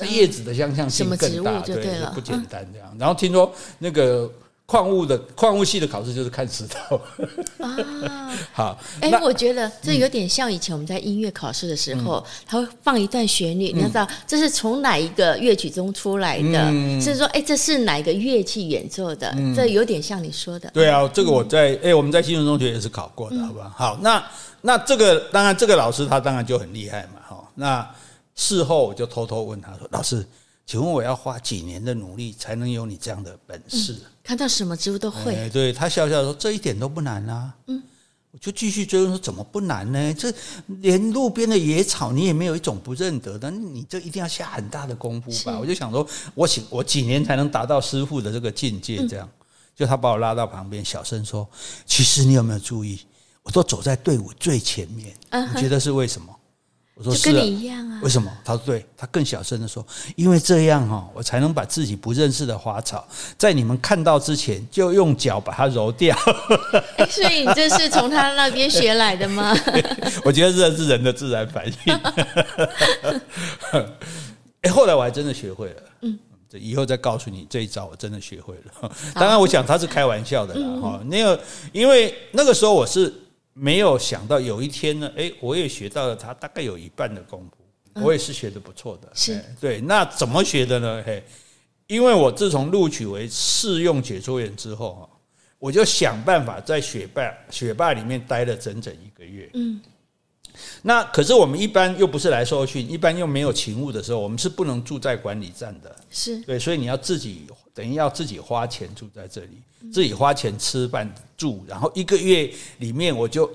Speaker 1: 那叶子的相像性更大，对，不简单这样。然后听说那个。矿物的矿物系的考试就是看石头啊，好，
Speaker 2: 哎，我觉得这有点像以前我们在音乐考试的时候，他会放一段旋律，你要知道这是从哪一个乐曲中出来的，是说哎，这是哪一个乐器演奏的？这有点像你说的。
Speaker 1: 对啊，这个我在哎，我们在新竹中学也是考过的，好吧？好，那那这个当然这个老师他当然就很厉害嘛，哈。那事后我就偷偷问他说：“老师。”请问我要花几年的努力才能有你这样的本事？嗯、
Speaker 2: 看到什么植物都会。
Speaker 1: 欸、对，他笑笑说：“这一点都不难啊。”嗯，我就继续追问说：“怎么不难呢？这连路边的野草你也没有一种不认得的，你这一定要下很大的功夫吧？”我就想说：“我几我几年才能达到师傅的这个境界？”这样，嗯、就他把我拉到旁边，小声说：“其实你有没有注意？我都走在队伍最前面，你觉得是为什么？”我说是、啊、
Speaker 2: 跟你一样啊？
Speaker 1: 为什么？他说对，他更小声的说，因为这样哈，我才能把自己不认识的花草，在你们看到之前，就用脚把它揉掉。
Speaker 2: 所以你这是从他那边学来的吗？
Speaker 1: 我觉得这是人的自然反应。哎，后来我还真的学会了。嗯，这以后再告诉你这一招，我真的学会了。当然，我想他是开玩笑的啦。哈，那个，因为那个时候我是。没有想到有一天呢，哎，我也学到了他大概有一半的功夫，我也是学的不错的。是对，那怎么学的呢？嘿，因为我自从录取为试用解说员之后我就想办法在雪霸雪霸里面待了整整一个月。嗯，那可是我们一般又不是来受训，一般又没有勤务的时候，我们是不能住在管理站的。
Speaker 2: 是
Speaker 1: 对，所以你要自己等于要自己花钱住在这里，自己花钱吃饭住，然后一个月里面我就。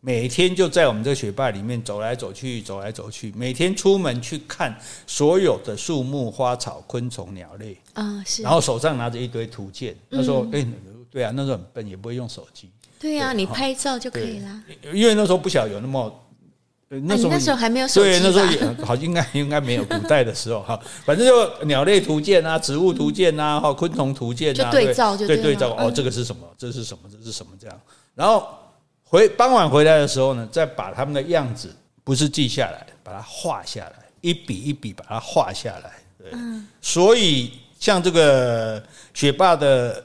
Speaker 1: 每天就在我们这个学霸里面走来走去，走来走去。每天出门去看所有的树木、花草、昆虫、鸟类
Speaker 2: 啊，是。
Speaker 1: 然后手上拿着一堆图鉴。那时候，哎，对啊，那时候很笨，也不会用手机。
Speaker 2: 对啊，你拍照就可以了。
Speaker 1: 因为那时候不晓得有那么，
Speaker 2: 那时候那时候还没有手机。
Speaker 1: 对，那时候也 好，应该应该没有。古代的时候哈，反正就鸟类图鉴啊，植物图鉴啊，哈，昆虫图鉴啊，
Speaker 2: 就对照就对
Speaker 1: 对照。哦，这个是什么？这是什么？这是什么？这样，然后。回傍晚回来的时候呢，再把他们的样子不是记下来，把它画下来，一笔一笔把它画下来。对，所以像这个学霸的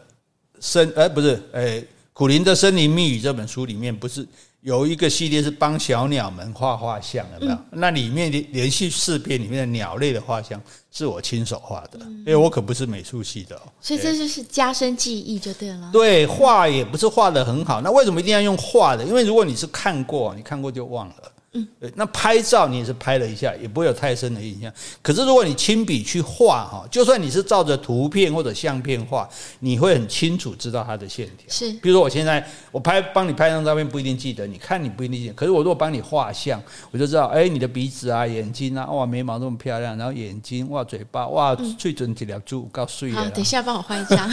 Speaker 1: 森，哎，不是，哎，苦林的森林密语这本书里面不是。有一个系列是帮小鸟们画画像，有没有？嗯、那里面的连续四篇里面的鸟类的画像是我亲手画的，因为我可不是美术系的，
Speaker 2: 所以这就是加深记忆就对了。
Speaker 1: 对，画也不是画的很好，那为什么一定要用画的？因为如果你是看过，你看过就忘了。嗯，对，那拍照你也是拍了一下，也不会有太深的印象。可是如果你亲笔去画哈，就算你是照着图片或者相片画，你会很清楚知道它的线条。
Speaker 2: 是，
Speaker 1: 比如说我现在我拍帮你拍张照片，不一定记得，你看你不一定记得。可是我如果帮你画像，我就知道，哎，你的鼻子啊、眼睛啊，哇，眉毛这么漂亮，然后眼睛哇、嘴巴哇，最准几条猪，告诉你。
Speaker 2: 好，等一下帮我画一张。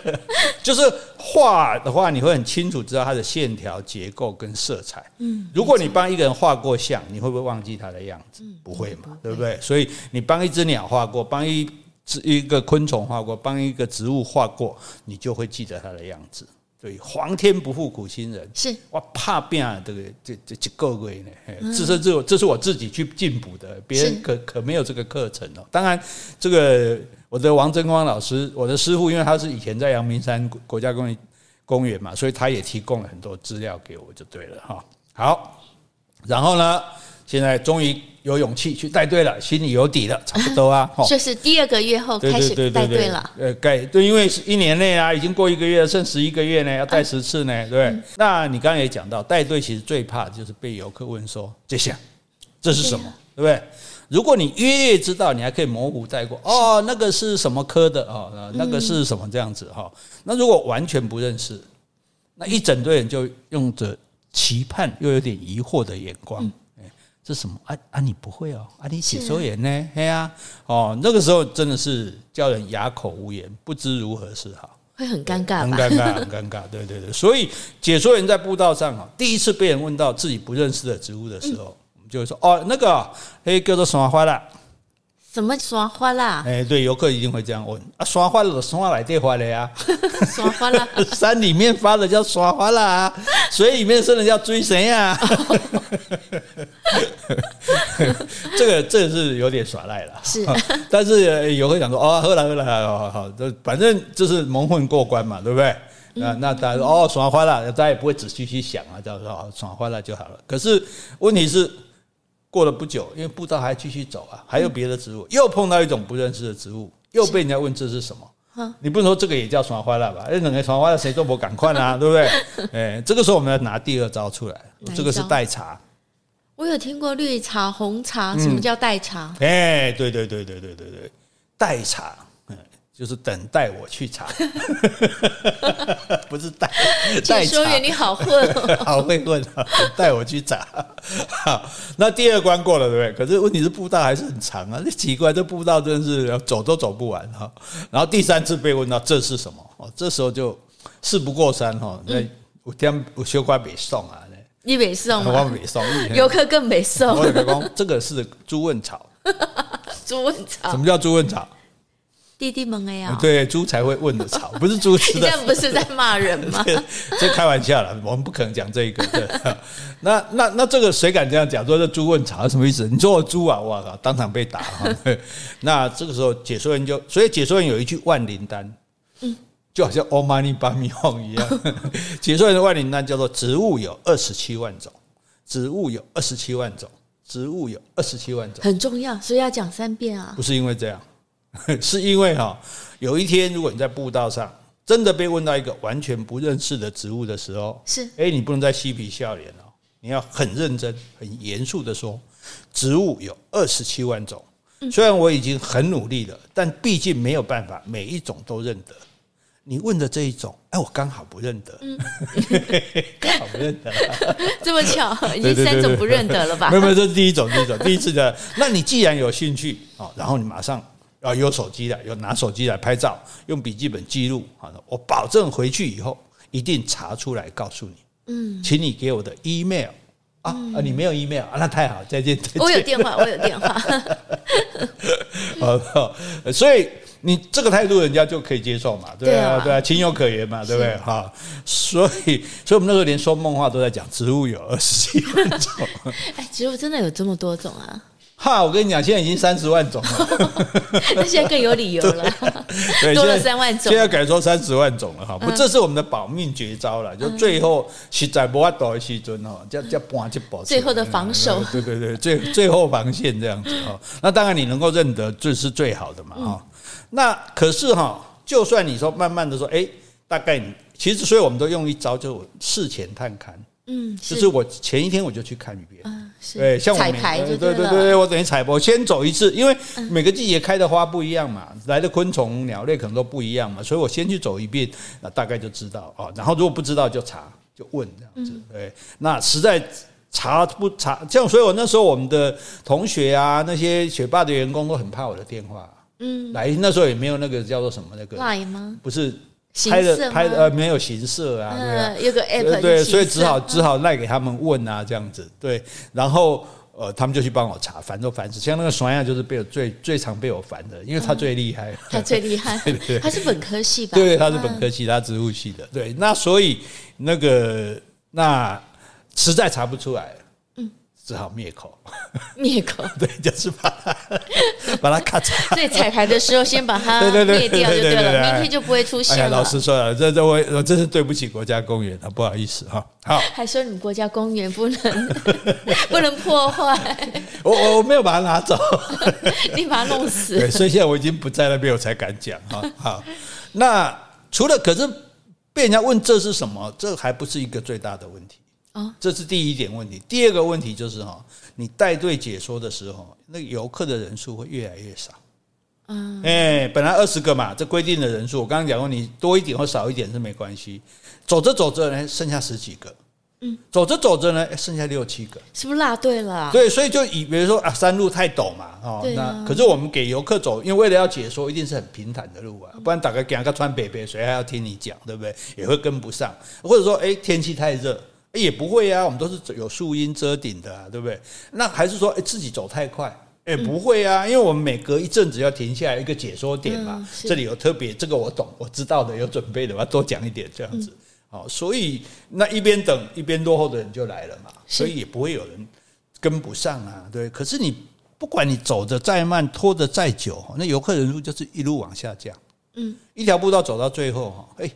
Speaker 1: 就是画的话，你会很清楚知道它的线条、结构跟色彩。嗯，如果你帮一个人画。画过像，你会不会忘记它的样子？嗯、不会嘛，嗯、对不对？所以你帮一只鸟画过，帮一只一个昆虫画过，帮一个植物画过，你就会记得它的样子。对，皇天不负苦心人，
Speaker 2: 是
Speaker 1: 我，怕变啊，这个这这这够贵呢。这是这这是我自己去进补的，别人可可没有这个课程哦。当然，这个我的王真光老师，我的师傅，因为他是以前在阳明山国家公园公园嘛，所以他也提供了很多资料给我，就对了哈。好。然后呢，现在终于有勇气去带队了，心里有底了，差不多啊。
Speaker 2: 这是第二个月后开始带队了。
Speaker 1: 呃，该对，因为是一年内啊，已经过一个月了，剩十一个月呢，要带十次呢，对那你刚刚也讲到，带队其实最怕的就是被游客问说：“这些这是什么？”对不对？如果你越知道，你还可以模糊带过。哦，那个是什么科的？哦，那个是什么这样子？哈，那如果完全不认识，那一整队人就用着。期盼又有点疑惑的眼光，哎，这什么啊啊？你不会哦？啊，你解说员呢？嘿呀，哦，那个时候真的是叫人哑口无言，不知如何是好，
Speaker 2: 会很尴尬，
Speaker 1: 很尴尬，很尴尬。对对对，所以解说员在步道上啊，第一次被人问到自己不认识的植物的时候，我们就会说哦，那个嘿叫做什么花了。
Speaker 2: 什么耍花啦？
Speaker 1: 哎，对，游客一定会这样问啊，耍花了，刷来电花了呀？
Speaker 2: 耍花啦，
Speaker 1: 山里面发的叫耍花啦，水里面生的叫追神呀。这个这个是有点耍赖了，
Speaker 2: 是。
Speaker 1: 但是游客想说哦，喝了喝了，好好，这反正就是蒙混过关嘛，对不对？那那大家说哦，耍花了，大家也不会仔细去想啊，叫做刷花了就好了。可是问题是。过了不久，因为步道还继续走啊，还有别的植物，又碰到一种不认识的植物，又被人家问这是什么？你不能说这个也叫传花了吧？那两个传花了谁都不赶快啊，对不对？哎，这个时候我们要拿第二招出来，这个是代茶。
Speaker 2: 我有听过绿茶、红茶，什么叫代茶？
Speaker 1: 哎，对对对对对对对，代茶。就是等待我去查，不是带 带查。解
Speaker 2: 说员你好混，
Speaker 1: 好会混，带我去查。好，那第二关过了，对不对？可是问题是步道还是很长啊，这奇怪，这步道真是走都走不完哈。然后第三次被问到这是什么？哦，这时候就事不过三哈。那我天，我学乖北宋啊，
Speaker 2: 你北宋吗？
Speaker 1: 我北宋，
Speaker 2: 游客更北宋。
Speaker 1: 我北光，这个是猪问草。
Speaker 2: 猪问草，
Speaker 1: 什么叫猪问草？
Speaker 2: 弟弟们哎呀，
Speaker 1: 对，猪才会问的草，不是猪吃的。
Speaker 2: 这样不是在骂人吗？
Speaker 1: 这开玩笑了，我们不可能讲这个。对，那那那这个谁敢这样讲？说这猪问草什么意思？你说我猪啊，我靠，当场被打哈。那这个时候解说员就，所以解说员有一句万灵丹，嗯，就好像欧玛尼巴米哄一样。解说员的万灵丹叫做植物有二十七万种，植物有二十七万种，植物有二十七万种，
Speaker 2: 很重要，所以要讲三遍啊。
Speaker 1: 不是因为这样。是因为哈，有一天如果你在步道上真的被问到一个完全不认识的植物的时候，
Speaker 2: 是
Speaker 1: 哎，你不能再嬉皮笑脸了，你要很认真、很严肃的说，植物有二十七万种。虽然我已经很努力了，但毕竟没有办法每一种都认得。你问的这一种，哎，我刚好不认得，刚好不认得，
Speaker 2: 这么巧，已经三种不认得了吧？
Speaker 1: 没有没有，这是第一种，第一种，第一次的。那你既然有兴趣啊，然后你马上要有手机的，有拿手机来拍照，用笔记本记录，好的，我保证回去以后一定查出来告诉你。嗯，请你给我的 email。啊啊！你没有 email 啊？那太好，再见。再见。
Speaker 2: 我有电话，我有电话。
Speaker 1: 所以你这个态度，人家就可以接受嘛？对啊，对啊，情有可原嘛，对不对？哈，所以，所以我们那时候连说梦话都在讲，植物有二十七分种。
Speaker 2: 哎，植物真的有这么多种啊？
Speaker 1: 哈，我跟你讲，现在已经三十万种了，
Speaker 2: 那现在更有理由了，对，多了三万种，
Speaker 1: 现在改说三十万种了哈。不，这是我们的保命绝招了，就最后实在不法躲的时阵哈，叫叫搬去保，
Speaker 2: 最后的防守，
Speaker 1: 对对对，最最后防线这样子哈。那当然你能够认得，这是最好的嘛哈。那可是哈，就算你说慢慢的说，哎，大概你其实，所以我们都用一招，就是事前探勘。嗯，就是我前一天我就去看一遍，嗯，是对，像我
Speaker 2: 彩排，对
Speaker 1: 对对对，我等于采播，先走一次，因为每个季节开的花不一样嘛，来的昆虫鸟类可能都不一样嘛，所以我先去走一遍，那大概就知道啊。然后如果不知道就查，就问这样子，对。那实在查不查，这样，所以我那时候我们的同学啊，那些学霸的员工都很怕我的电话，嗯，来那时候也没有那个叫做什么那
Speaker 2: 个？
Speaker 1: 不是。拍的拍的呃没有形色啊，对啊，
Speaker 2: 有个 app
Speaker 1: 对，所以只好只好赖给他们问啊这样子，对，然后呃他们就去帮我查，烦都烦死。像那个双亚就是被我最最常被我烦的，因为他最厉害，
Speaker 2: 他最厉害，对，他是本科系吧？
Speaker 1: 对，他是本科系，他植物系的，对，那所以那个那实在查不出来。只好灭口，
Speaker 2: 灭口，
Speaker 1: 对，就是把它 把它咔嚓。
Speaker 2: 所以彩排的时候先把它 灭掉就对了，明天就不会出现了。
Speaker 1: 老师说了，这这我我真是对不起国家公园啊，不好意思哈。好，
Speaker 2: 还说你们国家公园不能不能破坏。
Speaker 1: 我我我没有把它拿走，
Speaker 2: 你把它弄死。
Speaker 1: 对，所以现在我已经不在那边，我才敢讲哈。好，那除了可是被人家问这是什么，这还不是一个最大的问题。这是第一点问题。第二个问题就是哈，你带队解说的时候，那个游客的人数会越来越少。嗯，哎，本来二十个嘛，这规定的人数，我刚刚讲过，你多一点或少一点是没关系。走着走着呢，剩下十几个。嗯，走着走着呢，剩下六七个，
Speaker 2: 是不是落队了？
Speaker 1: 对，所以就以比如说啊，山路太陡嘛，哦，那可是我们给游客走，因为为了要解说，一定是很平坦的路啊，不然大概给他穿北北，谁还要听你讲，对不对？也会跟不上，或者说哎，天气太热。也不会啊，我们都是有树荫遮顶的啊，对不对？那还是说，哎，自己走太快？也不会啊，因为我们每隔一阵子要停下来一个解说点嘛，这里有特别，这个我懂，我知道的，有准备的，我要多讲一点这样子。好，所以那一边等一边落后的人就来了嘛，所以也不会有人跟不上啊，对。可是你不管你走得再慢，拖得再久，那游客人数就是一路往下降。嗯，一条步道走到最后，哈，哎。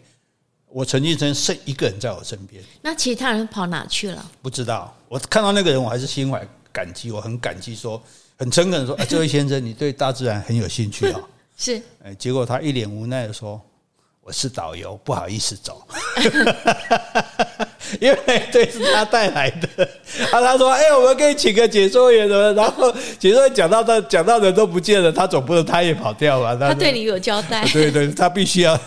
Speaker 1: 我曾经真剩一个人在我身边，
Speaker 2: 那其他人跑哪去了？
Speaker 1: 不知道。我看到那个人，我还是心怀感激，我很感激，说很诚恳的说：“哎，这位先生，你对大自然很有兴趣啊。”
Speaker 2: 是。
Speaker 1: 哎，结果他一脸无奈的说。我是导游，不好意思走，因为这是他带来的。啊，他说：“哎、欸，我们可以请个解说员的。”然后解说员讲到的讲到人都不见了，他总不能他也跑掉吧？
Speaker 2: 他对你有交代，
Speaker 1: 对对，他必须要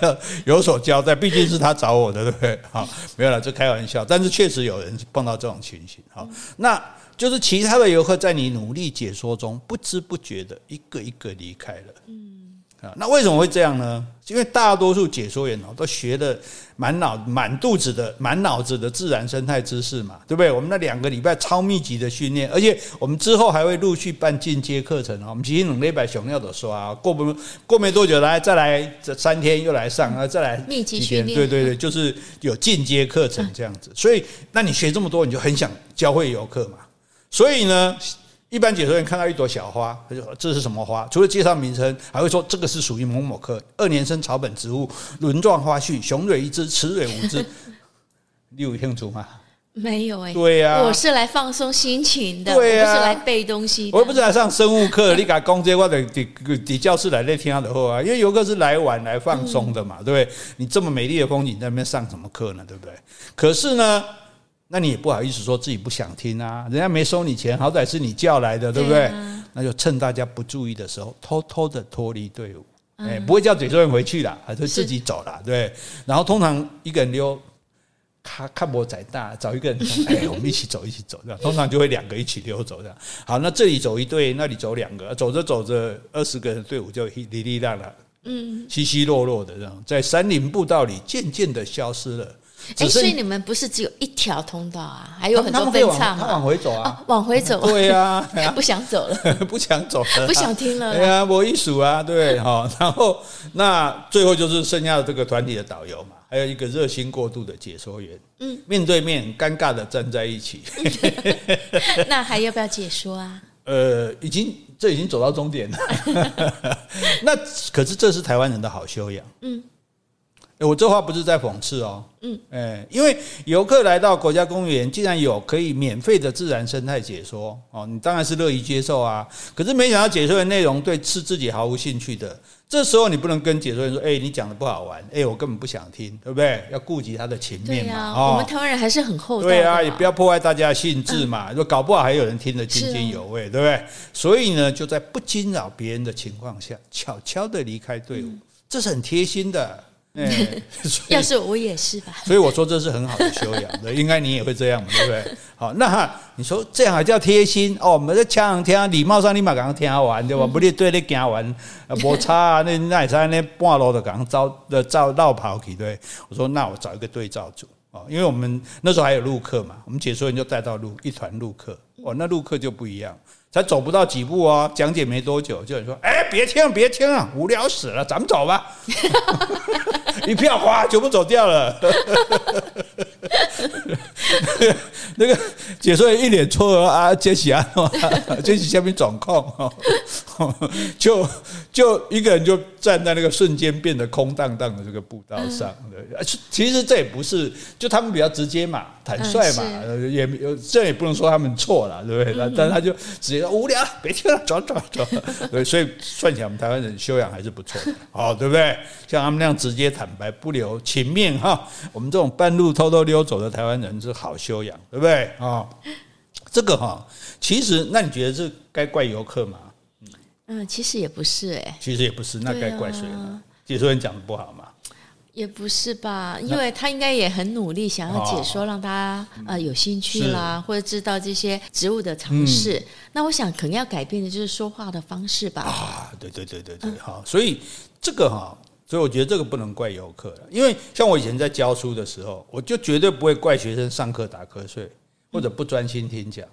Speaker 1: 有所交代，毕竟是他找我的，对不对？好，没有了，这开玩笑。但是确实有人碰到这种情形。好，那就是其他的游客在你努力解说中，不知不觉的一个一个离开了。嗯。啊，那为什么会这样呢？因为大多数解说员哦，都学的满脑满肚子的满脑子的自然生态知识嘛，对不对？我们那两个礼拜超密集的训练，而且我们之后还会陆续办进阶课程啊。我们其实两礼拜熊要的说啊，过不过没多久来再来这三天又来上啊，再来
Speaker 2: 密集训练，
Speaker 1: 对对对，就是有进阶课程这样子。所以，那你学这么多，你就很想教会游客嘛。所以呢。一般解说员看到一朵小花，他就说这是什么花？除了介绍名称，还会说这个是属于某某科二年生草本植物，轮状花序，雄蕊一枝，雌蕊五枝。你有兴趣吗？
Speaker 2: 没有哎，
Speaker 1: 对呀，
Speaker 2: 我是来放松心情的，对呀，不是来背东西。
Speaker 1: 我又不是来上生物课，你敢讲这我得底底教室来那听他的话啊，因为游客是来玩来放松的嘛，对不对？你这么美丽的风景在那边上什么课呢？对不对？可是呢，那你也不好意思说自己不想听啊，人家没收你钱，好歹是你叫来的，对不对？那就趁大家不注意的时候，偷偷的脱离队伍，哎，不会叫解说员回去啦，还是自己走了，对。然后通常一个人溜。看看我仔大，找一个人，哎，我们一起走，一起走，这样通常就会两个一起溜走这样。好，那这里走一队，那里走两个，走着走着，二十个人队伍就哩哩啦啦，嗯，稀稀落落的这样，在山林步道里渐渐的消失了。
Speaker 2: 哎，所以你们不是只有一条通道啊，还有很多分岔
Speaker 1: 吗？他往回走啊，
Speaker 2: 往回走。
Speaker 1: 对呀，
Speaker 2: 不想走了，
Speaker 1: 不想走了，
Speaker 2: 不想听了。
Speaker 1: 对呀，我一数啊，对，好，然后那最后就是剩下的这个团体的导游嘛。还有一个热心过度的解说员，嗯，面对面尴尬的站在一起，
Speaker 2: 那还要不要解说啊？
Speaker 1: 呃，已经这已经走到终点了，那可是这是台湾人的好修养，嗯。我这话不是在讽刺哦，嗯，哎，因为游客来到国家公园，既然有可以免费的自然生态解说，哦，你当然是乐意接受啊。可是没想到解说的内容对是自己毫无兴趣的，这时候你不能跟解说员说，哎，你讲的不好玩，哎，我根本不想听，对不对？要顾及他的情面嘛。
Speaker 2: 我们台湾人还是很厚道。
Speaker 1: 对啊，也不要破坏大家的兴致嘛。就搞不好还有人听得津津有味，对不对？所以呢，就在不惊扰别人的情况下，悄悄的离开队伍，这是很贴心的。
Speaker 2: 欸、要是我也是吧，
Speaker 1: 所以我说这是很好的修养 的，应该你也会这样嘛，对不对？好，那你说这样还叫贴心哦？我们在讲听礼貌上，你嘛刚刚听完对吧？不，你对你讲完摩擦啊，那那也在那半路的刚刚招的招绕跑去对？我说那我找一个对照组哦，因为我们那时候还有录客嘛，我们解说员就带到录一团录客哦，那录客就不一样。才走不到几步哦，讲解没多久，就有人说：“哎，别听，别听啊，无聊死了，咱们走吧。”一票哗，全部走掉了。那个解说员一脸错愕啊，杰西啊，杰西下面掌控，就就一个人就站在那个瞬间变得空荡荡的这个步道上。对其实这也不是，就他们比较直接嘛，坦率嘛，也这也不能说他们错了，对不对？但但他就直接说无聊，别听了，走走走。对，所以算起来，我们台湾人修养还是不错的，好，对不对？像他们那样直接坦白不留情面哈，我们这种半路偷偷溜走的台湾人是好修养，对不对啊？这个哈，其实那你觉得这该怪游客吗？
Speaker 2: 嗯，其实也不是哎，
Speaker 1: 其实也不是，那该怪谁呢？解说员讲的不好吗？
Speaker 2: 也不是吧，因为他应该也很努力，想要解说，让大家呃有兴趣啦，或者知道这些植物的常识。那我想，可能要改变的就是说话的方式吧。
Speaker 1: 啊，对对对对对，好，所以这个哈。所以我觉得这个不能怪游客了，因为像我以前在教书的时候，我就绝对不会怪学生上课打瞌睡或者不专心听讲。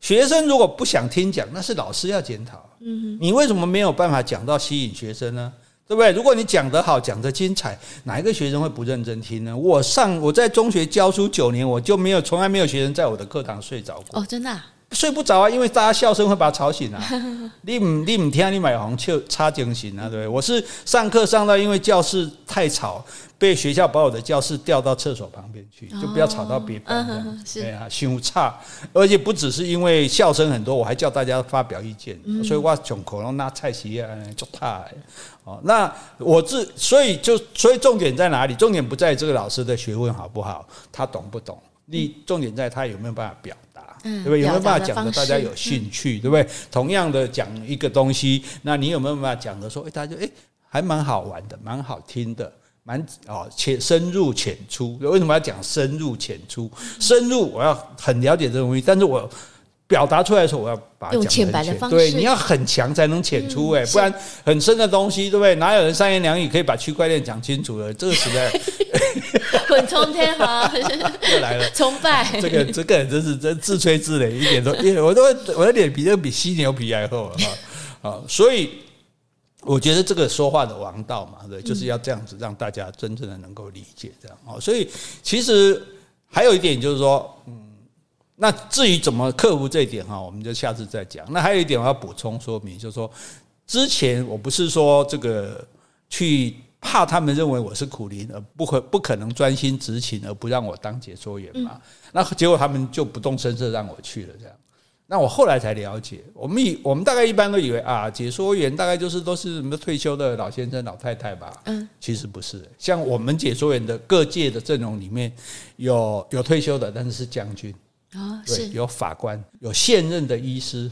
Speaker 1: 学生如果不想听讲，那是老师要检讨。嗯，你为什么没有办法讲到吸引学生呢？对不对？如果你讲得好，讲得精彩，哪一个学生会不认真听呢？我上我在中学教书九年，我就没有从来没有学生在我的课堂睡着过。
Speaker 2: 哦，真的啊？
Speaker 1: 睡不着啊，因为大家笑声会把他吵醒啊。你唔你唔听，你买红就差精神啊，对不对？我是上课上到因为教室太吵，被学校把我的教室调到厕所旁边去，就不要吵到别班。对啊，胸差，而且不只是因为笑声很多，我还叫大家发表意见，所以我从可能拿菜席啊就怕。哦，那我自所以就所以重点在哪里？重点不在这个老师的学问好不好，他懂不懂？你重点在他有没有办法表。对不对？有没有办法讲的大家有兴趣？对不对？同样的讲一个东西，那你有没有办法讲的说，哎，大家就哎，还蛮好玩的，蛮好听的，蛮哦浅深入浅出。为什么要讲深入浅出？深入我要很了解这个东西，但是我。表达出来的时候，我要把它讲得很浅。对，你要很强才能浅出哎，不然很深的东西，对不对？哪有人三言两语可以把区块链讲清楚的？这个时代，
Speaker 2: 混充天豪
Speaker 1: 又来了，
Speaker 2: 崇拜
Speaker 1: 这个这个人真是真自吹自擂，一点都，因为我都我的脸皮都比犀牛皮还厚啊！所以我觉得这个说话的王道嘛，对，就是要这样子让大家真正的能够理解这样啊。所以其实还有一点就是说，嗯。那至于怎么克服这一点哈，我们就下次再讲。那还有一点我要补充说明，就是说，之前我不是说这个去怕他们认为我是苦苓，而不可不可能专心执勤，而不让我当解说员嘛。嗯、那结果他们就不动声色让我去了，这样。那我后来才了解，我们以我们大概一般都以为啊，解说员大概就是都是什么退休的老先生、老太太吧。嗯，其实不是。像我们解说员的各界的阵容里面有有退休的，但是是将军啊，对，有法官，有现任的医师。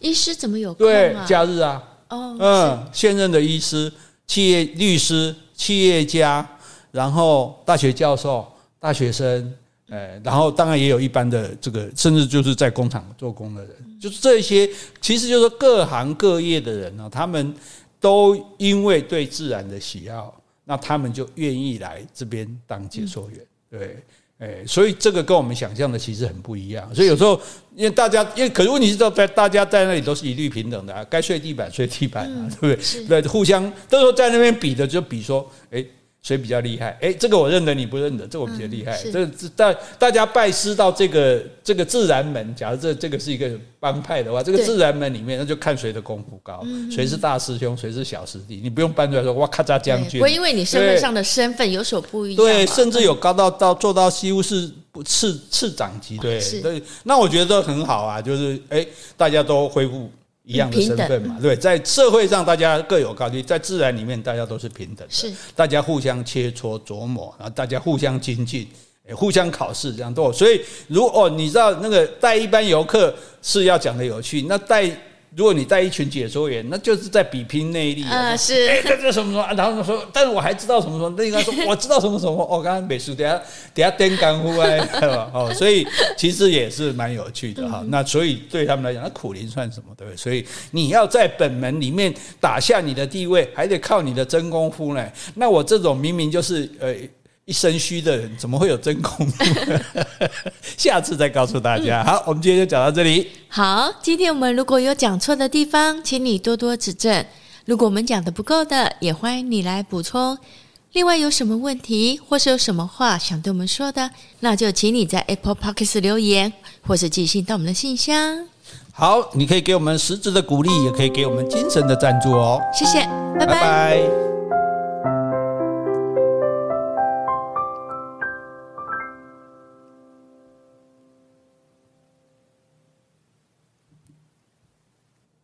Speaker 2: 医师怎么有
Speaker 1: 空啊？对，假日啊。哦，嗯，现任的医师、企业律师、企业家，然后大学教授、大学生。哎，然后当然也有一般的这个，甚至就是在工厂做工的人，就是这些，其实就是各行各业的人呢，他们都因为对自然的喜好，那他们就愿意来这边当解说员。对，哎，所以这个跟我们想象的其实很不一样。所以有时候，因为大家，因为可是问题是在大家在那里都是一律平等的啊，该睡地板睡地板啊，对不对？对，互相都说在那边比的，就比说，哎。谁比较厉害？哎，这个我认得，你不认得，这個我比较厉害。嗯、这大大家拜师到这个这个自然门，假如这这个是一个帮派的话，这个自然门里面，那就看谁的功夫高，谁是大师兄，谁是小师弟。你不用搬出来说哇，咔嚓将军，
Speaker 2: 不会因为你身份上的身份有所不一样。
Speaker 1: 对，甚至有高到到做到几乎是次次长级。对，对，那我觉得很好啊，就是哎，大家都恢复。一样的身份嘛，对，在社会上大家各有高低，在自然里面大家都是平等的，是大家互相切磋琢磨，然后大家互相精进，互相考试，这样都。所以，如果你知道那个带一般游客是要讲的有趣，那带。如果你带一群解说员，那就是在比拼内力啊！是，哎，这这什么什么？然后说，但是我还知道什么什么？那应该说 我知道什么什么？哦，刚刚美术，等下等下颠干呼哎，哦，所以其实也是蛮有趣的哈。那所以对他们来讲，那苦苓算什么？对不对？所以你要在本门里面打下你的地位，还得靠你的真功夫呢。那我这种明明就是呃。一身虚的人怎么会有真功夫？下次再告诉大家。好，我们今天就讲到这里。
Speaker 2: 好，今天我们如果有讲错的地方，请你多多指正。如果我们讲的不够的，也欢迎你来补充。另外，有什么问题或是有什么话想对我们说的，那就请你在 Apple Podcast 留言，或是寄信到我们的信箱。
Speaker 1: 好，你可以给我们实质的鼓励，也可以给我们精神的赞助哦。
Speaker 2: 谢谢，拜拜。拜拜。